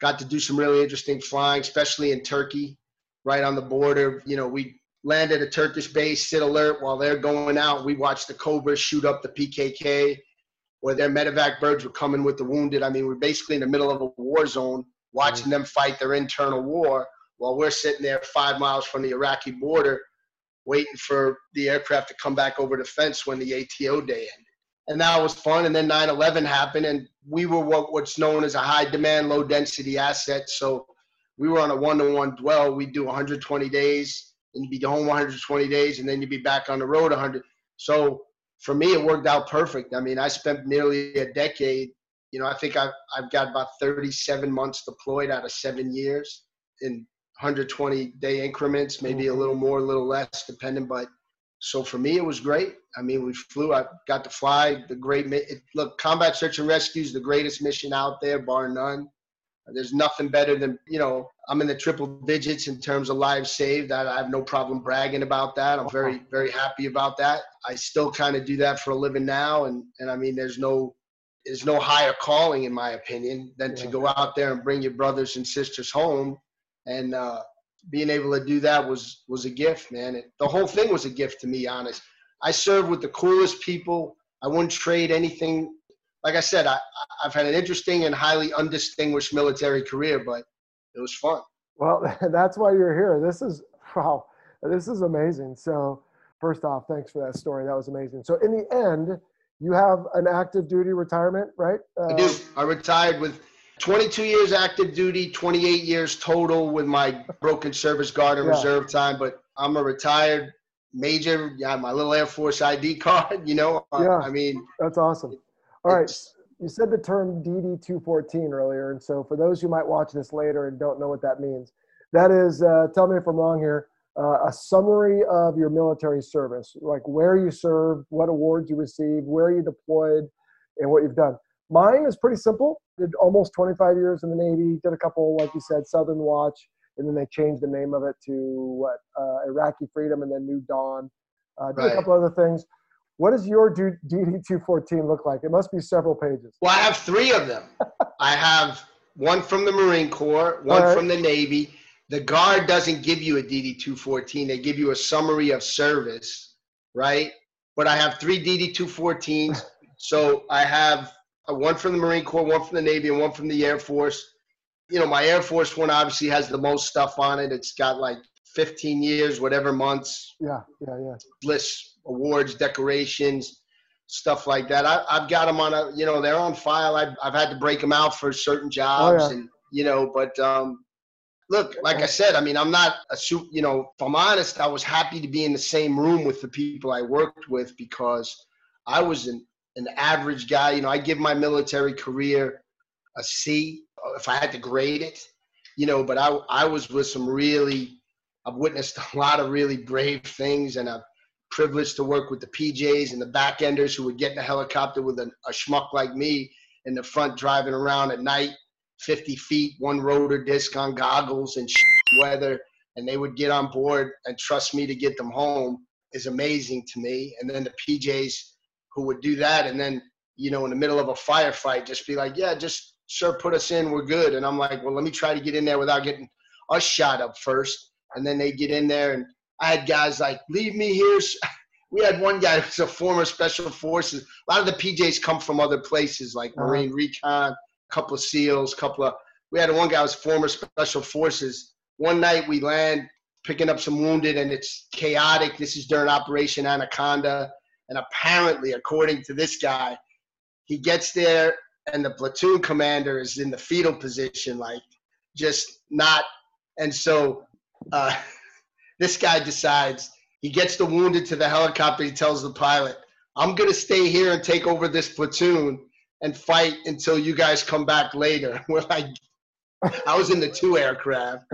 Got to do some really interesting flying, especially in Turkey, right on the border. You know, we landed at a Turkish base, sit alert while they're going out. We watched the Cobras shoot up the PKK, or their medevac birds were coming with the wounded. I mean, we're basically in the middle of a war zone, watching mm-hmm. them fight their internal war while we're sitting there five miles from the Iraqi border, waiting for the aircraft to come back over the fence when the ATO day ended. And that was fun. And then 9 11 happened, and we were what, what's known as a high demand, low density asset. So we were on a one to one dwell. We do 120 days and you'd be home 120 days, and then you'd be back on the road 100. So for me, it worked out perfect. I mean, I spent nearly a decade. You know, I think I've, I've got about 37 months deployed out of seven years in 120 day increments, maybe a mm-hmm. little more, a little less, depending. But so for me, it was great. I mean, we flew. I got to fly the great. It, look, combat search and rescue is the greatest mission out there, bar none. There's nothing better than, you know, I'm in the triple digits in terms of lives saved. I, I have no problem bragging about that. I'm very, very happy about that. I still kind of do that for a living now. And, and I mean, there's no, there's no higher calling, in my opinion, than yeah. to go out there and bring your brothers and sisters home. And uh, being able to do that was, was a gift, man. It, the whole thing was a gift to me, honest. I served with the coolest people. I wouldn't trade anything like I said, I, I've had an interesting and highly undistinguished military career, but it was fun. Well, <laughs> that's why you're here. This is wow, this is amazing. So, first off, thanks for that story. That was amazing. So, in the end, you have an active duty retirement, right? Uh, I do. I retired with 22 years active duty, 28 years total with my broken service guard and yeah. reserve time. But I'm a retired major. Yeah, my little Air Force ID <laughs> card. You know, yeah, I mean, that's awesome. All right. You said the term DD214 earlier. And so for those who might watch this later and don't know what that means, that is, uh, tell me if I'm wrong here, uh, a summary of your military service, like where you served, what awards you received, where you deployed, and what you've done. Mine is pretty simple. Did almost 25 years in the Navy. Did a couple, like you said, Southern Watch, and then they changed the name of it to what uh, Iraqi Freedom, and then New Dawn. Uh, did right. a couple other things. What does your DD 214 look like? It must be several pages. Well, I have three of them. <laughs> I have one from the Marine Corps, one right. from the Navy. The Guard doesn't give you a DD 214, they give you a summary of service, right? But I have three DD 214s. so I have one from the Marine Corps, one from the Navy, and one from the Air Force. You know, my Air Force one obviously has the most stuff on it. It's got like 15 years, whatever months. Yeah, yeah, yeah. Lists, awards, decorations, stuff like that. I, have got them on a, you know, they're on file. I've, I've had to break them out for certain jobs, oh, yeah. and you know, but um, look, like I said, I mean, I'm not a suit. You know, if I'm honest, I was happy to be in the same room with the people I worked with because I was an an average guy. You know, I give my military career a C if I had to grade it. You know, but I I was with some really I've witnessed <laughs> a lot of really brave things, and I'm privileged to work with the PJs and the backenders who would get in a helicopter with a, a schmuck like me in the front driving around at night, 50 feet, one rotor disc on goggles and weather, and they would get on board and trust me to get them home is amazing to me. And then the PJs who would do that, and then you know in the middle of a firefight, just be like, "Yeah, just sir, put us in, we're good." And I'm like, "Well, let me try to get in there without getting us shot up first and then they get in there and I had guys like, leave me here. <laughs> We had one guy who's a former special forces. A lot of the PJs come from other places like uh-huh. Marine Recon, a couple of SEALs, a couple of. We had one guy who was former special forces. One night we land picking up some wounded and it's chaotic. This is during Operation Anaconda. And apparently, according to this guy, he gets there and the platoon commander is in the fetal position, like just not. And so uh, <laughs> this guy decides he gets the wounded to the helicopter. He tells the pilot, I'm going to stay here and take over this platoon and fight until you guys come back later. <laughs> We're like, I was in the two aircraft.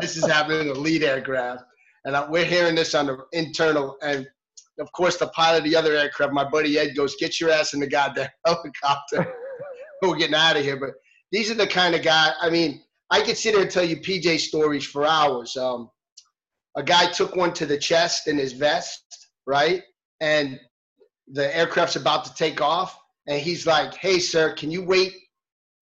this is happening in the lead aircraft. And we're hearing this on the internal. And of course, the pilot of the other aircraft, my buddy Ed, goes, Get your ass in the goddamn <laughs> helicopter. we're getting out of here. But these are the kind of guy, I mean, I could sit here and tell you PJ stories for hours. Um, a guy took one to the chest in his vest, right? And the aircraft's about to take off. And he's like, hey, sir, can you wait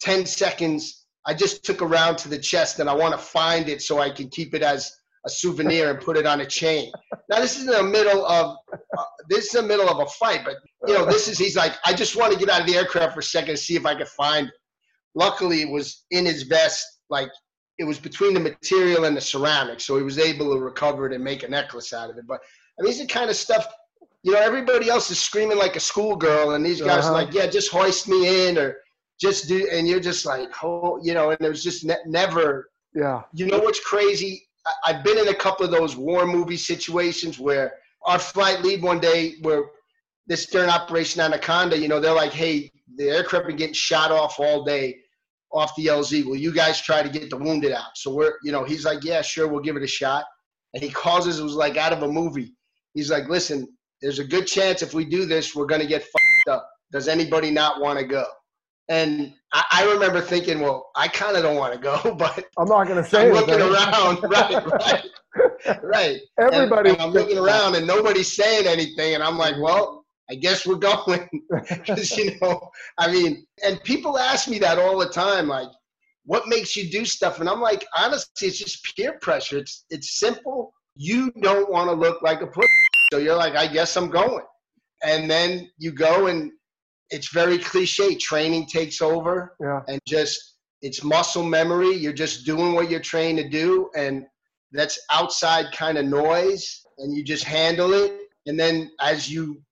10 seconds? I just took a round to the chest and I want to find it so I can keep it as a souvenir and put it on a chain. Now this is in the middle of uh, this is the middle of a fight, but you know this is he's like I just want to get out of the aircraft for a second and see if I can find it. Luckily, it was in his vest like it was between the material and the ceramic, so he was able to recover it and make a necklace out of it. But I mean, these are kind of stuff. You know, everybody else is screaming like a schoolgirl, and these guys uh-huh. are like, "Yeah, just hoist me in," or just do, and you're just like, "Oh," you know. And it was just ne- never. Yeah. You know what's crazy? I- I've been in a couple of those war movie situations where our flight lead one day where this during Operation Anaconda, you know, they're like, "Hey, the aircraft been getting shot off all day." Off the LZ. Will you guys try to get the wounded out? So we're, you know, he's like, yeah, sure, we'll give it a shot. And he calls us, it was like out of a movie. He's like, listen, there's a good chance if we do this, we're going to get fucked up. Does anybody not want to go? And I, I remember thinking, well, I kind of don't want to go, <laughs> but I'm not going to say. I'm looking around, <laughs> right, right, <laughs> right. Everybody. And, and I'm looking around, and nobody's saying anything, and I'm like, well, I guess we're going. <laughs> Because, you know, I mean, and people ask me that all the time, like, what makes you do stuff? And I'm like, honestly, it's just peer pressure. It's it's simple. You don't want to look like a pussy. So you're like, I guess I'm going. And then you go and it's very cliche. Training takes over. Yeah. And just it's muscle memory. You're just doing what you're trained to do. And that's outside kind of noise. And you just handle it. And then as you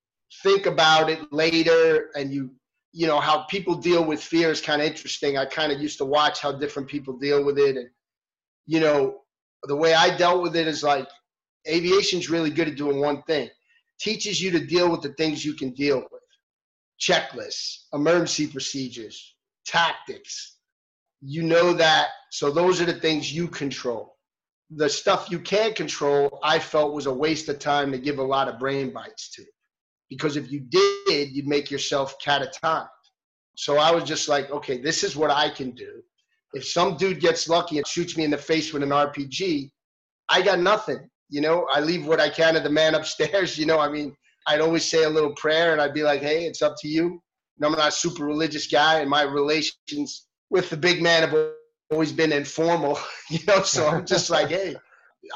think about it later and you you know how people deal with fear is kind of interesting. I kind of used to watch how different people deal with it and you know the way i dealt with it is like aviation's really good at doing one thing. Teaches you to deal with the things you can deal with. Checklists emergency procedures tactics. You know that so those are the things you control. The stuff you can't control i felt was a waste of time to give a lot of brain bites to because if you did, you'd make yourself catatonic. So I was just like, okay, this is what I can do. If some dude gets lucky and shoots me in the face with an RPG, I got nothing. You know, I leave what I can to the man <laughs> upstairs. You know, I mean, I'd always say a little prayer and I'd be like, hey, it's up to you. And I'm not a super religious guy, and my relations with the big man have always been informal, <laughs> you know. So I'm just like, hey,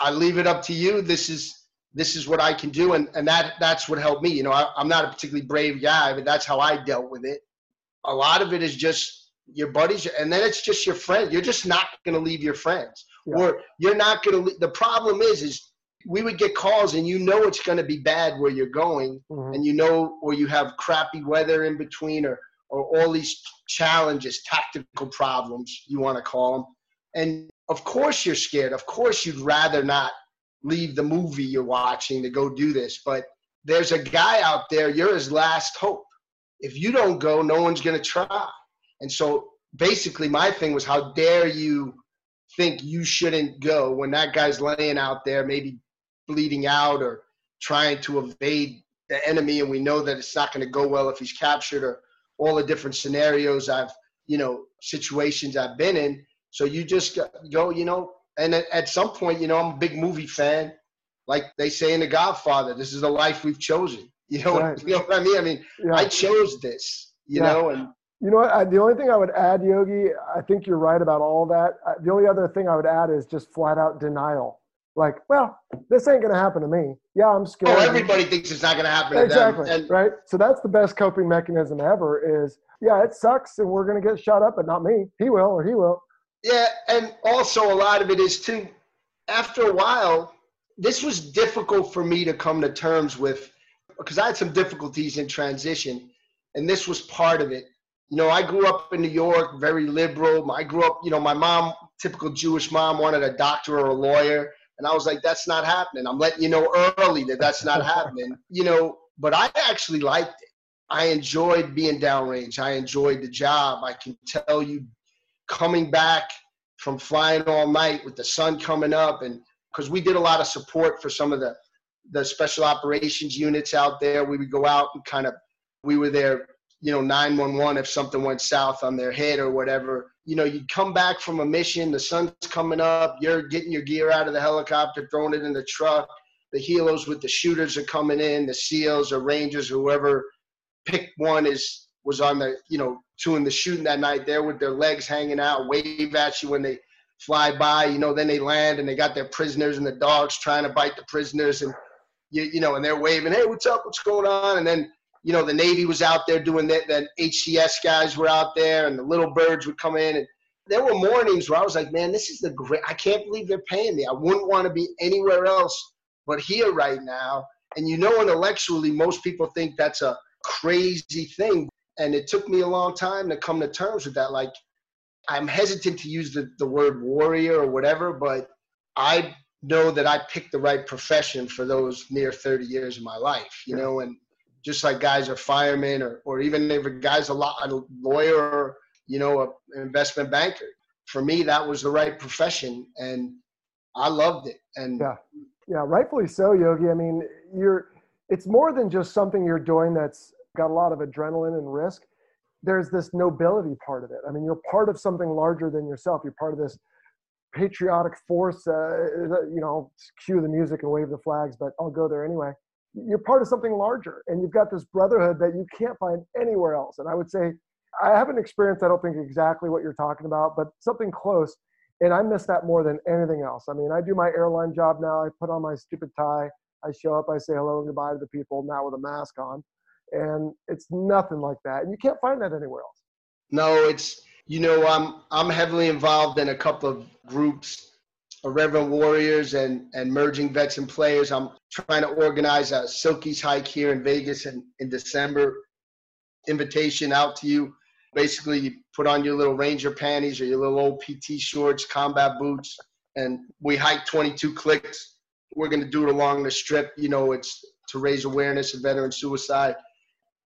I leave it up to you. This is this is what I can do, and and that that's what helped me. You know, I, I'm not a particularly brave guy, but that's how I dealt with it. A lot of it is just your buddies, and then it's just your friends. You're just not going to leave your friends, yeah. or you're not going to. The problem is, is we would get calls and you know it's going to be bad where you're going mm-hmm. and you know or you have crappy weather in between or or all these challenges tactical problems you want to call them and of course you're scared of course you'd rather not leave the movie you're watching to go do this but there's a guy out there you're his last hope if you don't go no one's going to try and so basically my thing was how dare you think you shouldn't go when that guy's laying out there maybe bleeding out or trying to evade the enemy and we know that it's not going to go well if he's captured or all the different scenarios I've, you know, situations I've been in. So you just go, you know, and at some point, you know, I'm a big movie fan. Like they say in The Godfather, this is the life we've chosen. <laughs> You know, right. <laughs> you know what I mean? I mean, yeah. I chose this, you yeah. know, and you know, I, the only thing I would add, Yogi, I think you're right about all that. the only other thing I would add is just flat out denial like, well, this ain't going to happen to me. Yeah, I'm oh, scared. Oh, everybody thinks it's not going to happen exactly, and- right? So that's the best coping mechanism ever is, yeah, it sucks and we're going to get shot up, but not me. He will or he will. Yeah, and also a lot of it is too, after a while, this was difficult for me to come to terms with because I had some difficulties in transition, and this was part of it. You know, I grew up in New York, very liberal. I grew up, you know, my mom, typical Jewish mom, wanted a doctor or a lawyer. And I was like, that's not happening. I'm letting you know early that that's not <laughs> happening, you know, but I actually liked it. I enjoyed being downrange. I enjoyed the job. I can tell you coming back from flying all night with the sun coming up and because we did a lot of support for some of the the special operations units out there. We would go out and kind of we were there, you know, 911 if something went south on their head or whatever you know, you'd come back from a mission, the sun's coming up, you're getting your gear out of the helicopter, throwing it in the truck. The helos with the shooters are coming in, the SEALs or Rangers, whoever pick one is was on the, you know, doing the shooting that night there with their legs hanging out, wave at you when they fly by, you know, then they land and they got their prisoners and the dogs trying to bite the prisoners and you, you know, and they're waving, hey, what's up? What's going on? And then you know, the Navy was out there doing that. The HCS guys were out there, and the little birds would come in. And there were mornings where I was like, man, this is the great. I can't believe they're paying me. I wouldn't want to be anywhere else but here right now. And you know, intellectually, most people think that's a crazy thing. And it took me a long time to come to terms with that. Like, I'm hesitant to use the, the word warrior or whatever, but I know that I picked the right profession for those near 30 years of my life, you know, and just like guys are firemen or, or even if a guy's a, law, a lawyer or, you know, a, an investment banker. For me, that was the right profession and I loved it. And yeah, yeah, rightfully so, Yogi. I mean, you're, it's more than just something you're doing that's got a lot of adrenaline and risk. There's this nobility part of it. I mean, you're part of something larger than yourself. You're part of this patriotic force. Uh, you know, cue the music and wave the flags, but I'll go there anyway you're part of something larger and you've got this brotherhood that you can't find anywhere else and i would say i haven't experienced i don't think exactly what you're talking about but something close and i miss that more than anything else i mean i do my airline job now i put on my stupid tie i show up i say hello and goodbye to the people now with a mask on and it's nothing like that and you can't find that anywhere else no it's you know i'm i'm heavily involved in a couple of groups uh, Reverend Warriors and, and merging vets and players. I'm trying to organize a Silky's hike here in Vegas in, in December. Invitation out to you. Basically, you put on your little Ranger panties or your little old PT shorts, combat boots, and we hike 22 clicks. We're going to do it along the strip. You know, it's to raise awareness of veteran suicide.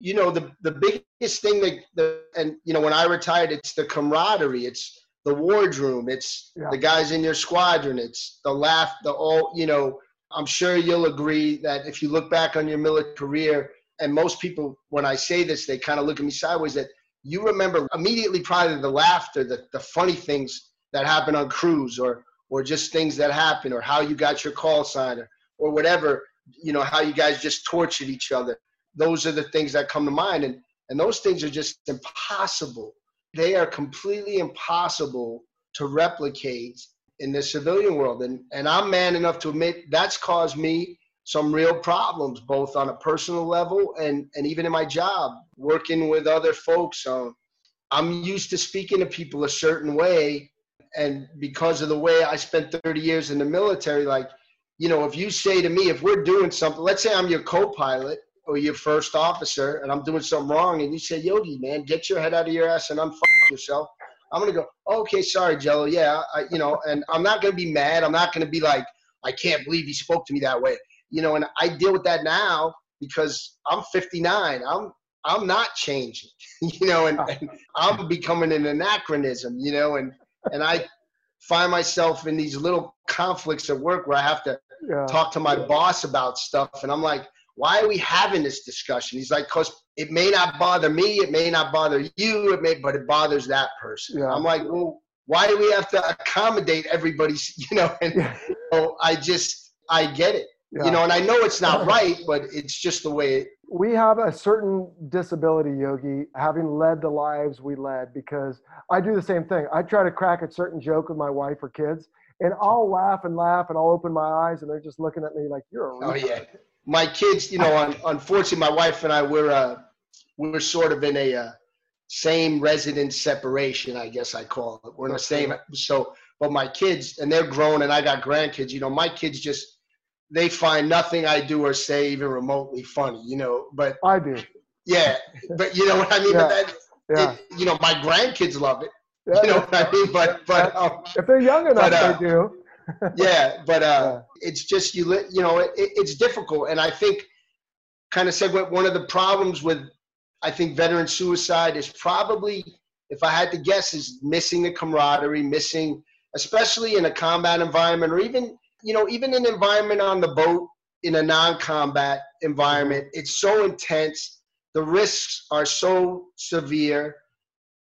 You know, the, the biggest thing that, the, and, you know, when I retired, it's the camaraderie. It's, the wardroom. It's yeah. the guys in your squadron. It's the laugh, the all, you know, I'm sure you'll agree that if you look back on your military career, and most people, when I say this, they kind of look at me sideways, that you remember immediately prior to the laughter, the, the funny things that happen on cruise or or just things that happen or how you got your call sign or, or whatever, you know, how you guys just tortured each other. Those are the things that come to mind. And and those things are just impossible. They are completely impossible to replicate in the civilian world. And and I'm man enough to admit that's caused me some real problems, both on a personal level and, and even in my job, working with other folks. Um, I'm used to speaking to people a certain way. And because of the way I spent 30 years in the military, like, you know, if you say to me, if we're doing something, let's say I'm your co pilot or your first officer and I'm doing something wrong, and you say, Yogi, man, get your head out of your ass and unfuck yourself. I'm going to go, okay, sorry, Jello. Yeah, I, you know, and I'm not going to be mad. I'm not going to be like, I can't believe he spoke to me that way you know, and I deal with that now because I'm 59. I'm I'm not changing, <laughs> you know, and, and I'm becoming an anachronism, you know, and and I find myself in these little conflicts at work where I have to yeah. talk to my boss about stuff, and I'm like, why are we having this discussion? He's like, cause it may not bother me, it may not bother you, it may, but it bothers that person. Yeah. I'm like, well, why do we have to accommodate everybody's, <laughs> you know? And yeah. so I just, I get it. Yeah. You know, and I know it's not <laughs> right, but it's just the way it, we have a certain disability, Yogi, having led the lives we led, because I do the same thing. I try to crack a certain joke with my wife or kids, and I'll laugh and laugh, and I'll open my eyes, and they're just looking at me like you're a. Oh yeah, my kids. You know, unfortunately, my wife and I we're uh, we're sort of in a uh, same residence separation, I guess I call it. We're in the same. So, but my kids, and they're grown, and I got grandkids. You know, my kids just they find nothing I do or say even remotely funny, you know. But I do. Yeah, but you know what I mean. Yeah. That, yeah. It, you know, my grandkids love it. Yeah. You know what I mean. But but um, if they're young enough, but, uh, they do. <laughs> yeah, but uh, yeah. it's just you. You know, it, it's difficult, and I think kind of said what one of the problems with I think veteran suicide is probably, if I had to guess, is missing the camaraderie, missing, especially in a combat environment, or even you know, even an environment on the boat in a non-combat environment, it's so intense. The risks are so severe.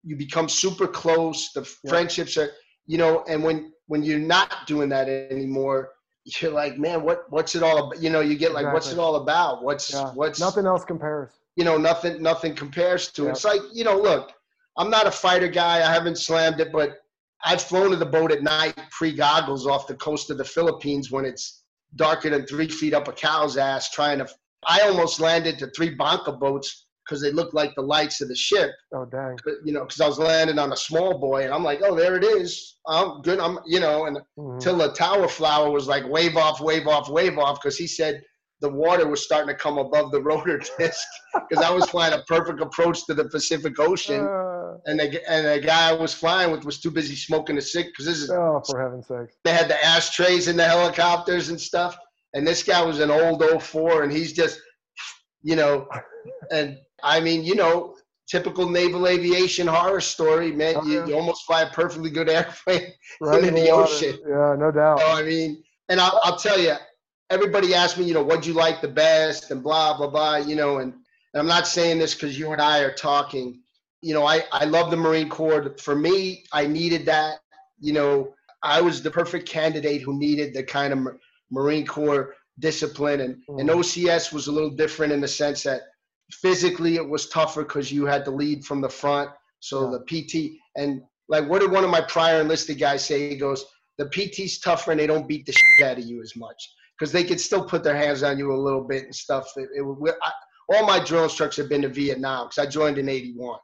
You become super close. The yeah. friendships are, you know, and when when you're not doing that anymore, you're like, man, what what's it all about? You know, you get like, exactly. what's it all about? What's yeah. what's nothing else compares. You know, nothing nothing compares to it. It's like, you know, look, I'm not a fighter guy. I haven't slammed it, but I've flown to the boat at night pre goggles off the coast of the Philippines when it's darker than three feet up a cow's ass trying to. I almost landed to three Banca boats because they looked like the lights of the ship. Oh dang! You know, because I was landing on a small boy, and I'm like, oh, there it is. I'm good. I'm, you know, and mm-hmm. till the tower flower was like wave off, wave off, wave off, because he said the water was starting to come above the rotor <laughs> disc because I was flying a perfect approach to the Pacific Ocean. Uh and the and the guy I was flying with was too busy smoking a cig because this is oh for heaven's sake they had the ashtrays in the helicopters and stuff and this guy was an old 04 and he's just you know and I mean you know typical naval aviation horror story man oh, you, you, almost fly a perfectly good <laughs> airplane right into the, the ocean yeah no doubt so, I mean and I'll, I'll tell you everybody asked me you know what'd you like the best and blah blah blah you know and and I'm not saying this because you and I are talking you know, I, I love the Marine Corps. For me, I needed that. You know, I was the perfect candidate who needed the kind of Marine Corps discipline. And, mm. and OCS was a little different in the sense that physically it was tougher because you had to lead from the front. So yeah. the PT, and like, what did one of my prior enlisted guys say? He goes, the PT's tougher and they don't beat the shit out of you as much because they could still put their hands on you a little bit and stuff. It, it, I, all my drill instructors have been to Vietnam because I joined in 81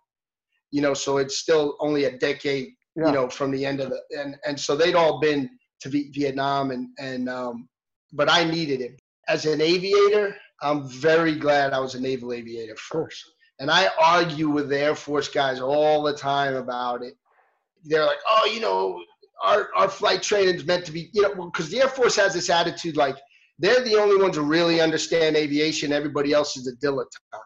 you know, so it's still only a decade, yeah. you know, from the end of the and and so they'd all been to Vietnam and and um, but I needed it as an aviator. I'm very glad I was a naval aviator first, and I argue with the Air Force guys all the time about it. They're like, oh, you know, our our flight training is meant to be, you know, because the Air Force has this attitude like they're the only ones who really understand aviation. Everybody else is a dilettante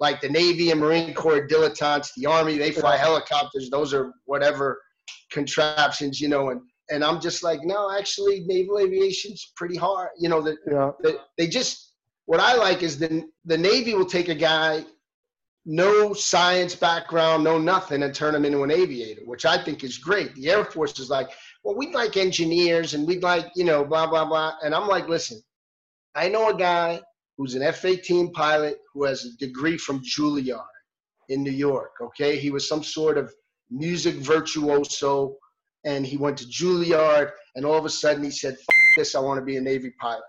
like the Navy and Marine Corps dilettantes, the Army, they fly helicopters. Those are whatever contraptions, you know. And and I'm just like, no, actually, naval aviation's pretty hard. You know, that yeah. the, they just what I like is the the Navy will take a guy no science background, no nothing, and turn him into an aviator, which I think is great. The Air Force is like, well, we'd like engineers and we'd like, you know, blah, blah, blah. And I'm like, listen, I know a guy who's an F 18 pilot who has a degree from Juilliard in New York. Okay. He was some sort of music virtuoso and he went to Juilliard and all of a sudden he said, this, I want to be a Navy pilot.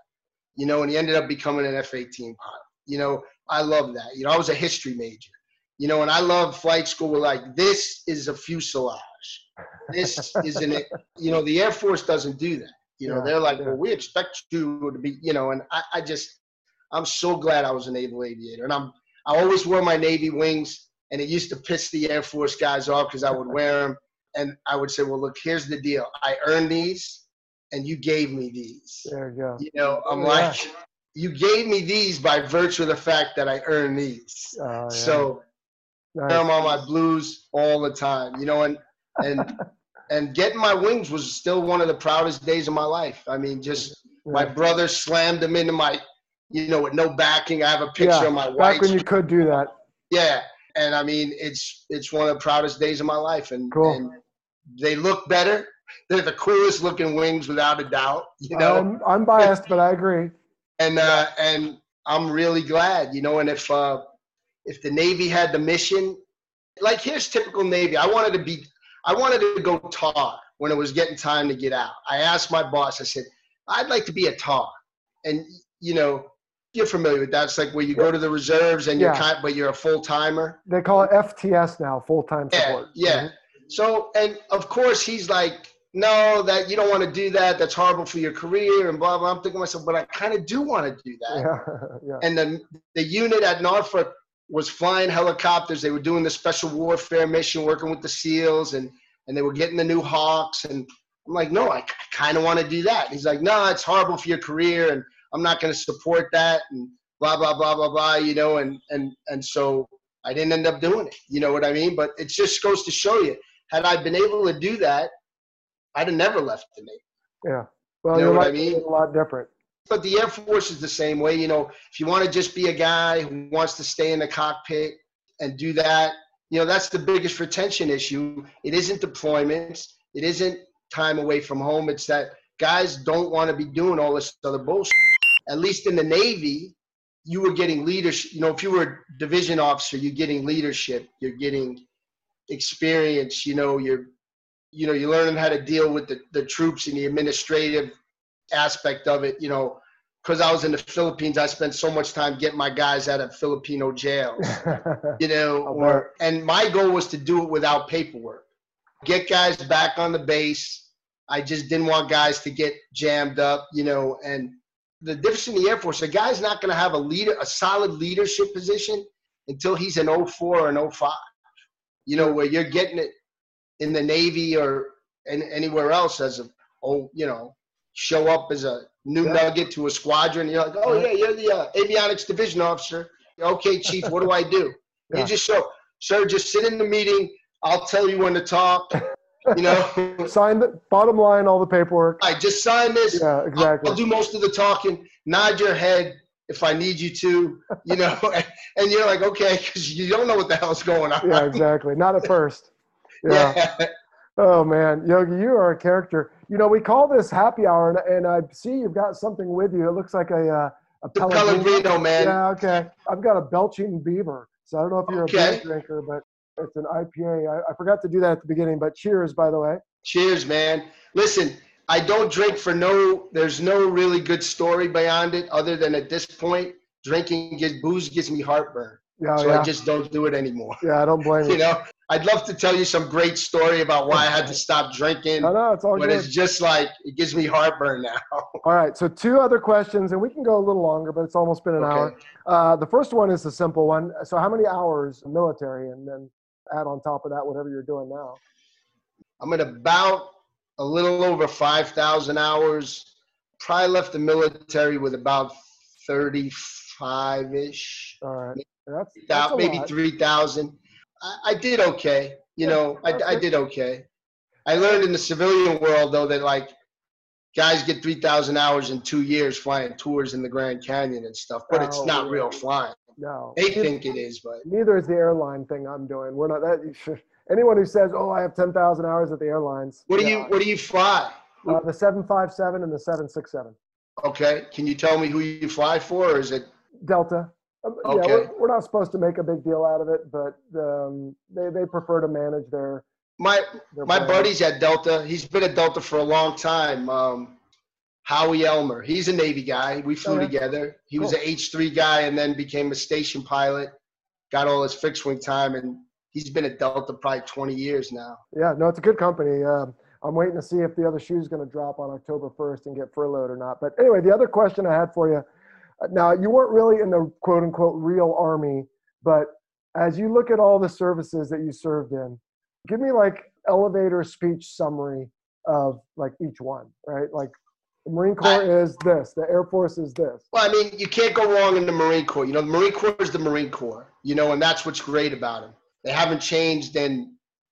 You know, and he ended up becoming an F 18 pilot. You know, I love that. You know, I was a history major. You know, and I love flight school. We're like, this is a fuselage. This is an, <laughs> you know, the Air Force doesn't do that. You know, yeah, they're like, yeah. well, we expect you to be, you know, and I, I just, I'm so glad I was a naval aviator. And I'm, I always wore my Navy wings, and it used to piss the Air Force guys off because I would wear them. And I would say, well, look, here's the deal. I earned these, and you gave me these. There you go. You know, I'm oh, yeah. like, you gave me these by virtue of the fact that I earned these. Oh, yeah. So nice. I'm on my blues all the time, you know, and and <laughs> and getting my wings was still one of the proudest days of my life. I mean, just yeah. my brother slammed them into my, you know, with no backing. I have a picture of my wife. Back when you could do that. Yeah, and I mean, it's it's one of the proudest days of my life, and, cool. and they look better. They're the coolest looking wings, without a doubt. You know, um, I'm biased, but I agree and uh, and I'm really glad, you know. And if uh, if the Navy had the mission, like here's typical Navy. I wanted to be, I wanted to go tar when it was getting time to get out. I asked my boss. I said, I'd like to be a tar, and you know, you're familiar with that. It's like where you go to the reserves and you're kind, but you're a full timer. They call it FTS now, full time support. Yeah, yeah. Mm-hmm. So, and of course, he's like, no, that you don't want to do that. That's horrible for your career and blah blah. I'm thinking to myself, but I kind of do want to do that. Yeah, <laughs> yeah. And then the unit at Norfolk was flying helicopters. They were doing the special warfare mission, working with the SEALs, and and they were getting the new Hawks. And I'm like, no, I, I kind of want to do that. And he's like, no, it's horrible for your career, and I'm not going to support that, and blah blah blah blah blah. You know, and and and so I didn't end up doing it. You know what I mean? But it just goes to show you, had I been able to do that I'd have never left the Navy. Yeah. Well, you know what I mean? A lot different. But the Air Force is the same way. You know, if you want to just be a guy who wants to stay in the cockpit and do that, you know, that's the biggest retention issue. It isn't deployments. It isn't time away from home. It's that guys don't want to be doing all this other bullshit. At least in the Navy, you were getting leadership. You know, if you were a division officer, you're getting leadership. You're getting experience. You know, you're you know, you're learning how to deal with the, the troops and the administrative aspect of it, you know, because I was in the Philippines, I spent so much time getting my guys out of Filipino jails, <laughs> you know, or, and my goal was to do it without paperwork, get guys back on the base. I just didn't want guys to get jammed up, you know, and the difference in the Air Force, a guy's not going to have a leader, a solid leadership position until he's an 04 or an 05, you know, where you're getting it in the Navy or in, anywhere else as a oh you know show up as a new yeah. nugget to a squadron. You're like, oh yeah, you're the uh, avionics division officer. Okay, chief, what do I do? <laughs> Yeah. You just show, sir, just sit in the meeting. I'll tell you when to talk. You know, <laughs> sign the bottom line, all the paperwork. I just sign this. Yeah, exactly. I'll, I'll, do most of the talking. Nod your head if I need you to. You know, <laughs> and you're like, okay, because you don't know what the hell's going on. Yeah, exactly. Not at first. <laughs> Yeah. oh man, Yogi, you are a character. You know, we call this happy hour, and, and I see you've got something with you. It looks like a uh, a Pellegrino. Pellegrino, man. Yeah, okay. I've got a Belching Beaver, so I don't know if you're okay. a beer drinker, but it's an IPA. I, I forgot to do that at the beginning, but cheers, by the way. Cheers, man. Listen, I don't drink for no. There's no really good story beyond it, other than at this point, drinking gives booze gives me heartburn. Yeah, so yeah. I just don't do it anymore. Yeah, I don't blame <laughs> you. You know, I'd love to tell you some great story about why I had to stop drinking. I know it's all but good. it's just like it gives me heartburn now. <laughs> all right, so two other questions, and we can go a little longer, but it's almost been an okay. hour. Uh, the first one is a simple one. So, how many hours military, and then add on top of that whatever you're doing now? I'm at about a little over five thousand hours. Probably left the military with about thirty-five ish. All right that's, that's maybe three thousand. I, I, did okay. You know, I, I did okay. I learned in the civilian world though that like guys get three thousand hours in two years flying tours in the Grand Canyon and stuff, but oh, it's not real flying. No. They think it is, but Neither is the airline thing I'm doing. We're not that. <laughs> Anyone who says, "Oh, I have 10,000 hours at the airlines," what do you what do you fly? Uh, the 757 and the 767. Okay, can you tell me who you fly for, or is it? Delta. Um, Yeah, we're, we're not supposed to make a big deal out of it, but um, they, they prefer to manage their. My their my buddy's at Delta. He's been at Delta for a long time. Um, Howie Elmer. He's a Navy guy. We flew yeah. together. He was Cool. an H three guy and then became a station pilot. Got all his fixed wing time, and he's been at Delta probably 20 years now. Yeah, no, it's a good company. Um, I'm waiting to see if the other shoe's going to drop on October 1st and get furloughed or not. But anyway, the other question I had for you now, you weren't really in the quote unquote real army, but as you look at all the services that you served in, give me like elevator speech summary of like each one, right? Like the Marine Corps is this, the Air Force is this. Well, I mean, you can't go wrong in the Marine Corps. You know, the Marine Corps is the Marine Corps. You know, and that's what's great about them. They haven't changed, and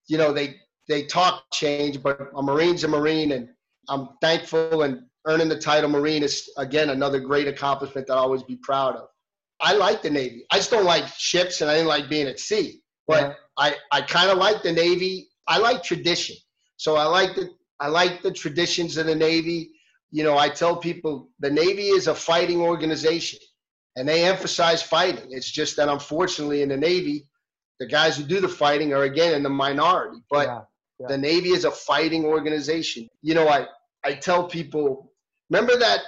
you know they they talk change, but a Marine's a Marine, and I'm thankful and earning the title Marine is again another great accomplishment that I'll always be proud of. I like the Navy. I just don't like ships, and I didn't like being at sea. But Yeah. I I kind of like the Navy. I like tradition, so I like the I like the traditions of the Navy. You know, I tell people the Navy is a fighting organization, and they emphasize fighting. It's just that unfortunately in the Navy, the guys who do the fighting are again in the minority. But yeah, yeah. the Navy is a fighting organization. You know, I I tell people, remember that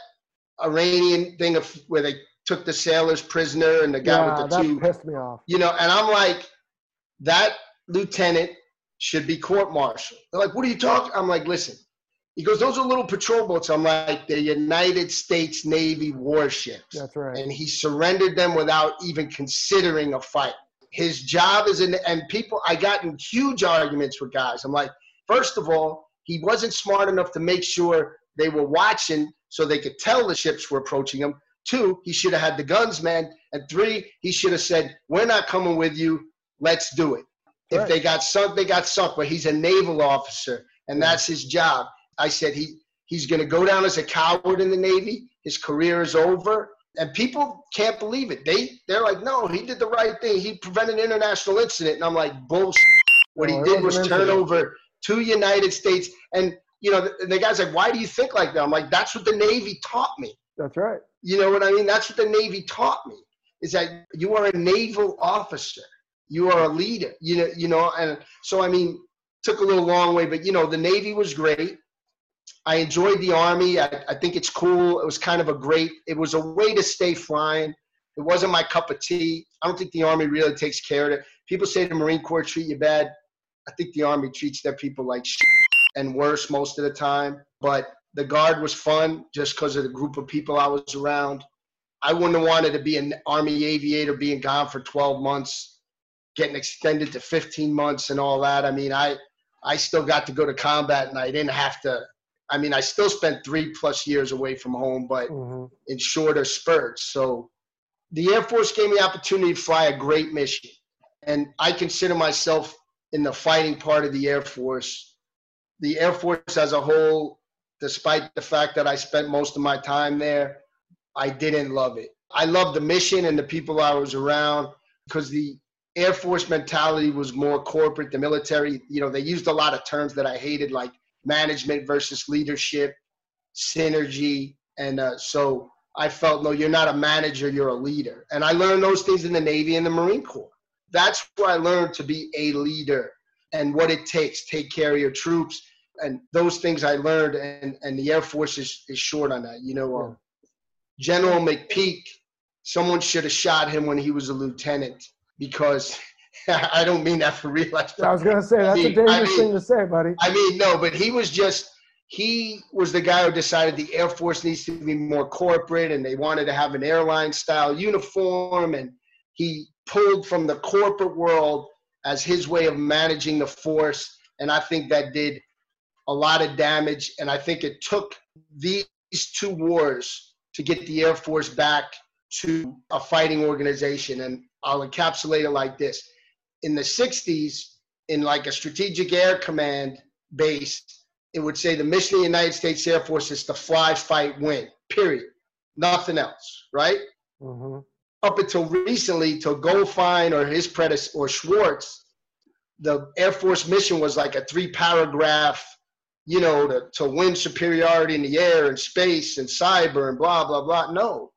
Iranian thing of where they took the sailors prisoner and the guy yeah, with the that two, pissed me off. you know, and I'm like, that lieutenant should be court-martialed. They're like, what are you talking? I'm like, listen. He goes, those are little patrol boats. I'm like, they're United States Navy warships That's right. and he surrendered them without even considering a fight. His job is in, and people, I got in huge arguments with guys. I'm like, first of all, he wasn't smart enough to make sure they were watching so they could tell the ships were approaching him. Two, he should have had the guns, man. And three, he should have said, we're not coming with you. Let's do it. If they got sunk, they got sunk. But he's a naval officer, and that's his job. I said he he's going to go down as a coward in the Navy. His career is over, and people can't believe it. They they're like, no, he did the right thing. He prevented an international incident, and I'm like, bullshit. What he did was was turn over two United States, and you know, the, the guy's like, why do you think like that? I'm like, that's what the Navy taught me. That's right. You know what I mean? That's what the Navy taught me. Is that you are a naval officer. You are a leader. You know, you know, and so I mean, took a little long way, but you know, the Navy was great. I enjoyed the Army. I, I think it's cool. It was kind of a great. It was a way to stay flying. It wasn't my cup of tea. I don't think the Army really takes care of it. People say the Marine Corps treat you bad. I think the Army treats their people like shit and worse most of the time. But the Guard was fun just because of the group of people I was around. I wouldn't have wanted to be an Army aviator being gone for 12 months, getting extended to 15 months and all that. I mean, I I still got to go to combat and I didn't have to. I mean, I still spent three plus years away from home, but hmm in shorter spurts. So the Air Force gave me the opportunity to fly a great mission. And I consider myself in the fighting part of the Air Force. The Air Force as a whole, despite the fact that I spent most of my time there, I didn't love it. I loved the mission and the people I was around because the Air Force mentality was more corporate. The military, you know, they used a lot of terms that I hated, like management versus leadership, synergy. And uh, so I felt, no, you're not a manager, you're a leader. And I learned those things in the Navy and the Marine Corps. That's where I learned to be a leader and what it takes, take care of your troops. And those things I learned, and, and the Air Force is, is short on that. You know, um, General McPeak, someone should have shot him when he was a lieutenant because <laughs> I don't mean that for real. I I was gonna say that's a mean- I dangerous mean- thing to say, buddy. I mean, no, but he was just he was the guy who decided the Air Force needs to be more corporate and they wanted to have an airline style uniform and he pulled from the corporate world as his way of managing the force and I think that did a lot of damage and I think it took these two wars to get the Air Force back to a fighting organization and I'll encapsulate it like this in the 60s in like a strategic air command base, it would say the mission of the United States Air Force is to fly, fight, win, period. Nothing else, right? hmm up until recently, to Goldfein or his predecessor or Schwartz, the Air Force mission was like a three paragraph, you know, to, to win superiority in the air and space and cyber and blah, blah, blah. No,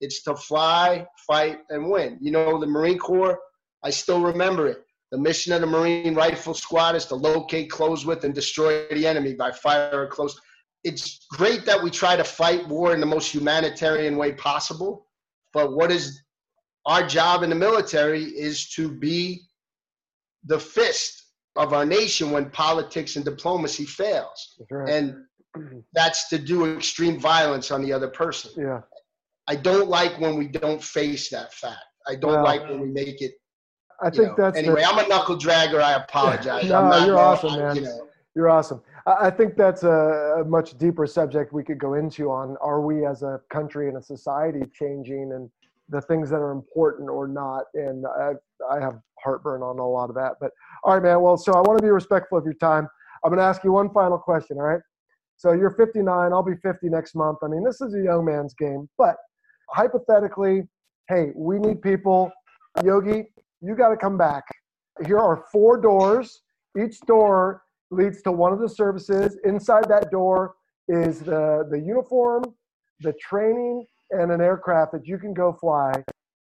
it's to fly, fight, and win. You know, the Marine Corps, I still remember it. The mission of the Marine Rifle Squad is to locate, close with, and destroy the enemy by fire or close. It's great that we try to fight war in the most humanitarian way possible, but what is our job in the military is to be the fist of our nation when politics and diplomacy fails. Right. And that's to do extreme violence on the other person. Yeah. I don't like when we don't face that fact. I don't Well, like when we make it. I think know. that's anyway. the, I'm a knuckle dragger. I apologize. No, I'm not, you're no, awesome, I- man. You know, You're awesome. I I think that's a, a much deeper subject we could go into on are we as a country and a society changing and the things that are important or not. And I, I have heartburn on a lot of that. But all right, man. Well, so I want to be respectful of your time. I'm going to ask you one final question. All right. So you're 59. I'll be 50 next month. I mean, this is a young man's game. But hypothetically, hey, we need people. Yogi, you got to come back. Here are four doors. Each door leads to one of the services. Inside that door is the, the uniform, the training, and an aircraft that you can go fly.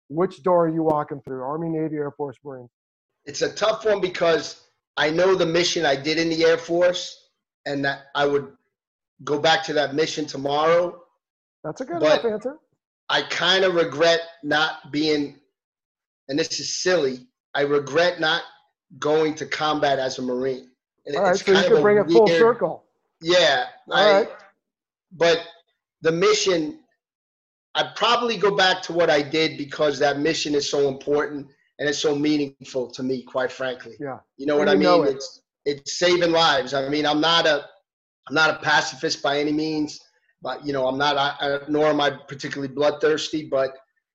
Which door are you walking through? Army, Navy, Air Force, Marine. it's a tough one because I know the mission I did in the Air Force, and that I would go back to that mission tomorrow. That's a good But- enough answer. I kind of regret not being, and this is silly. I regret not going to combat as a Marine. And All right, it's so you can bring it full circle. Yeah, All I, right. but the mission, I'd probably go back to what I did because that mission is so important and it's so meaningful to me, quite frankly. Yeah. You know what I you know mean? it. It's it's saving lives. I mean, I'm not a I'm not a pacifist by any means, but you know, I'm not. I, I, nor am I particularly bloodthirsty. But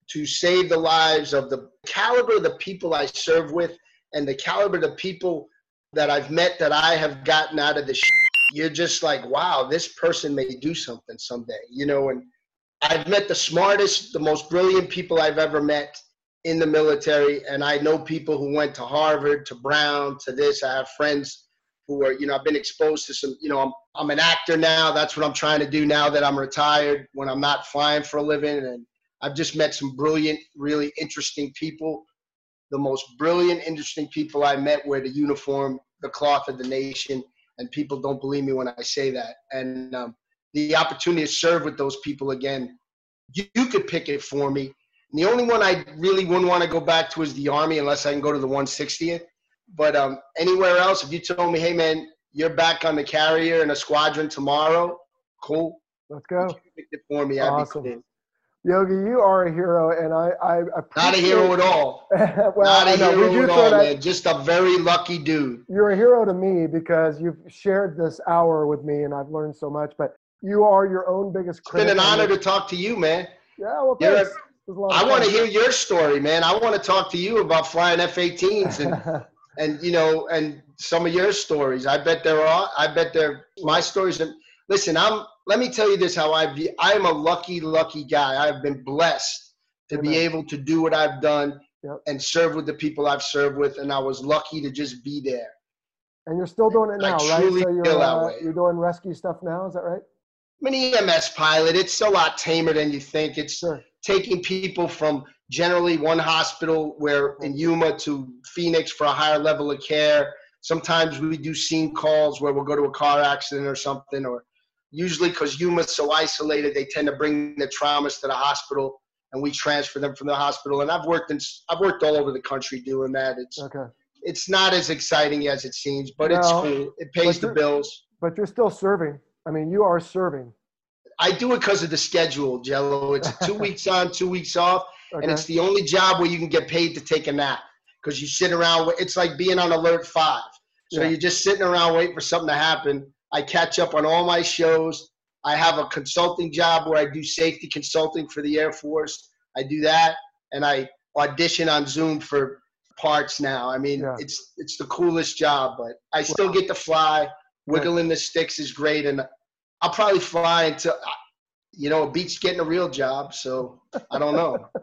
to save the lives of the caliber of the people I serve with, and the caliber of the people that I've met that I have gotten out of this, you're just like, wow, this person may do something someday. You know, and I've met the smartest, the most brilliant people I've ever met in the military and i know people who went to harvard to brown to this. I have friends who are you know i've been exposed to some you know i'm, I'm an actor now. That's what i'm trying to do now that i'm retired when i'm not flying for a living. And i've just met some brilliant really interesting people. The most brilliant interesting people i met wear the uniform the cloth of the nation and people don't believe me when i say that. And um, the opportunity to serve with those people again you, you could pick it for me and the only one I really wouldn't want to go back to is the Army, unless I can go to the 160th. But um, anywhere else, if you told me, hey man, you're back on the carrier in a squadron tomorrow, cool. Let's go. You picked it for me. That'd be cool. Yogi, you are a hero, and I, I appreciate Not a hero at all. <laughs> well, Not a know, hero at all, man. Just a very lucky dude. You're a hero to me because you've shared this hour with me, and I've learned so much. But you are your own biggest critic. It's been an honor to talk to you, man. Yeah, well, thanks. It was a lot I want to hear your story, man. I want to talk to you about flying F-18s and <laughs> and you know and some of your stories i bet there are i bet there my stories and listen i'm let me tell you this how i view i am a lucky lucky guy i've been blessed to be able to do what i've done Yep. and serve with the people i've served with and i was lucky to just be there and you're still doing it I now, right? truly So you're feel that uh, way. you're doing rescue stuff now. Is that right? I'm an ems pilot it's a lot tamer than you think it's Sure. taking people from generally one hospital where in Yuma to Phoenix for a higher level of care. Sometimes we do scene calls where we'll go to a car accident or something, or usually because Yuma's so isolated, they tend to bring the traumas to the hospital and we transfer them from the hospital. And I've worked in, I've worked all over the country doing that. It's, Okay. it's not as exciting as it seems, but it's cool. It pays the bills. But you're still serving. I mean, you are serving. I do it because of the schedule, Jello. It's <laughs> two weeks on, two weeks off. Okay. and it's the only job where you can get paid to take a nap because you sit around. It's like being on alert five. So Yeah. you're just sitting around waiting for something to happen. I catch up on all my shows. I have a consulting job where I do safety consulting for the Air Force. I do that, and I audition on Zoom for parts now. I mean, Yeah. it's it's the coolest job, but I still get to fly. Wiggling the sticks is great, and I'll probably fly until you know it beats getting a real job. So I don't know. <laughs>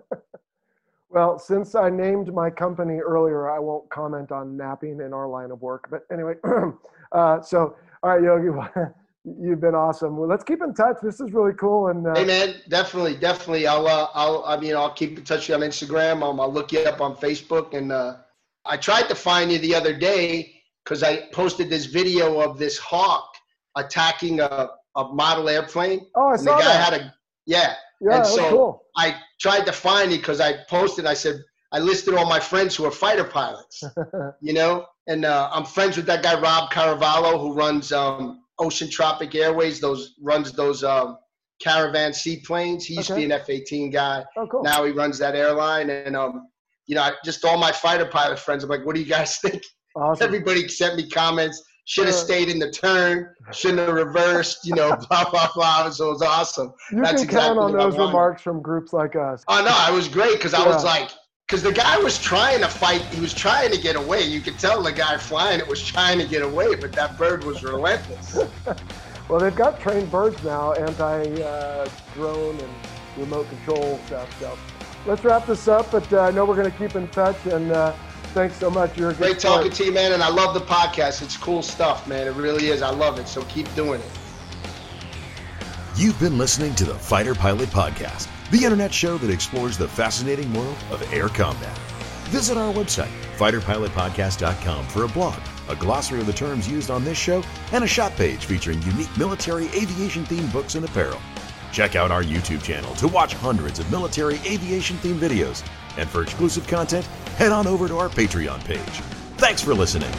Well, since I named my company earlier, I won't comment on napping in our line of work. But anyway, <clears throat> uh, so all right, Yogi, <laughs> you've been awesome. Well, let's keep in touch. This is really cool. And uh, hey, man, definitely, definitely. I'll, uh, I'll, I mean, I'll keep in touch with you on Instagram. I'll, I'll look you up on Facebook. And uh, I tried to find you the other day because I posted this video of this hawk attacking a, a model airplane. Oh, I and saw the guy that. Had a, yeah. Yeah, and so cool. I tried to find it because I posted. I said I listed all my friends who are fighter pilots. <laughs> you know, and uh, I'm friends with that guy Rob Ceravolo who runs um, Ocean Tropic Airways. Those runs those um, caravan seaplanes. He used Okay. to be an F-18 guy. Oh, cool. Now he runs that airline, and um, you know, I- just all my fighter pilot friends. I'm like, what do you guys <laughs> think? Awesome. Everybody sent me comments. Should have Uh, stayed in the turn. Shouldn't have reversed. You know, <laughs> blah blah blah. So it was awesome. you that's can count exactly on what I those remarks from groups like us. Oh no, it was great because I was like, because the guy was trying to fight. He was trying to get away. You could tell the guy flying it was trying to get away, but that bird was relentless. <laughs> Well, they've got trained birds now, anti-drone and remote control stuff. So let's wrap this up. But uh, I know we're going to keep in touch. And uh, thanks so much. You're a Great sport. talking to you, man, and I love the podcast. It's cool stuff, man. It really is. I love it. So keep doing it. You've been listening to the Fighter Pilot Podcast, the internet show that explores the fascinating world of air combat. Visit our website, fighterpilotpodcast.com, for a blog, a glossary of the terms used on this show, and a shop page featuring unique military aviation themed books and apparel. Check out our YouTube channel to watch hundreds of military aviation themed videos. And for exclusive content, head on over to our Patreon page. Thanks for listening.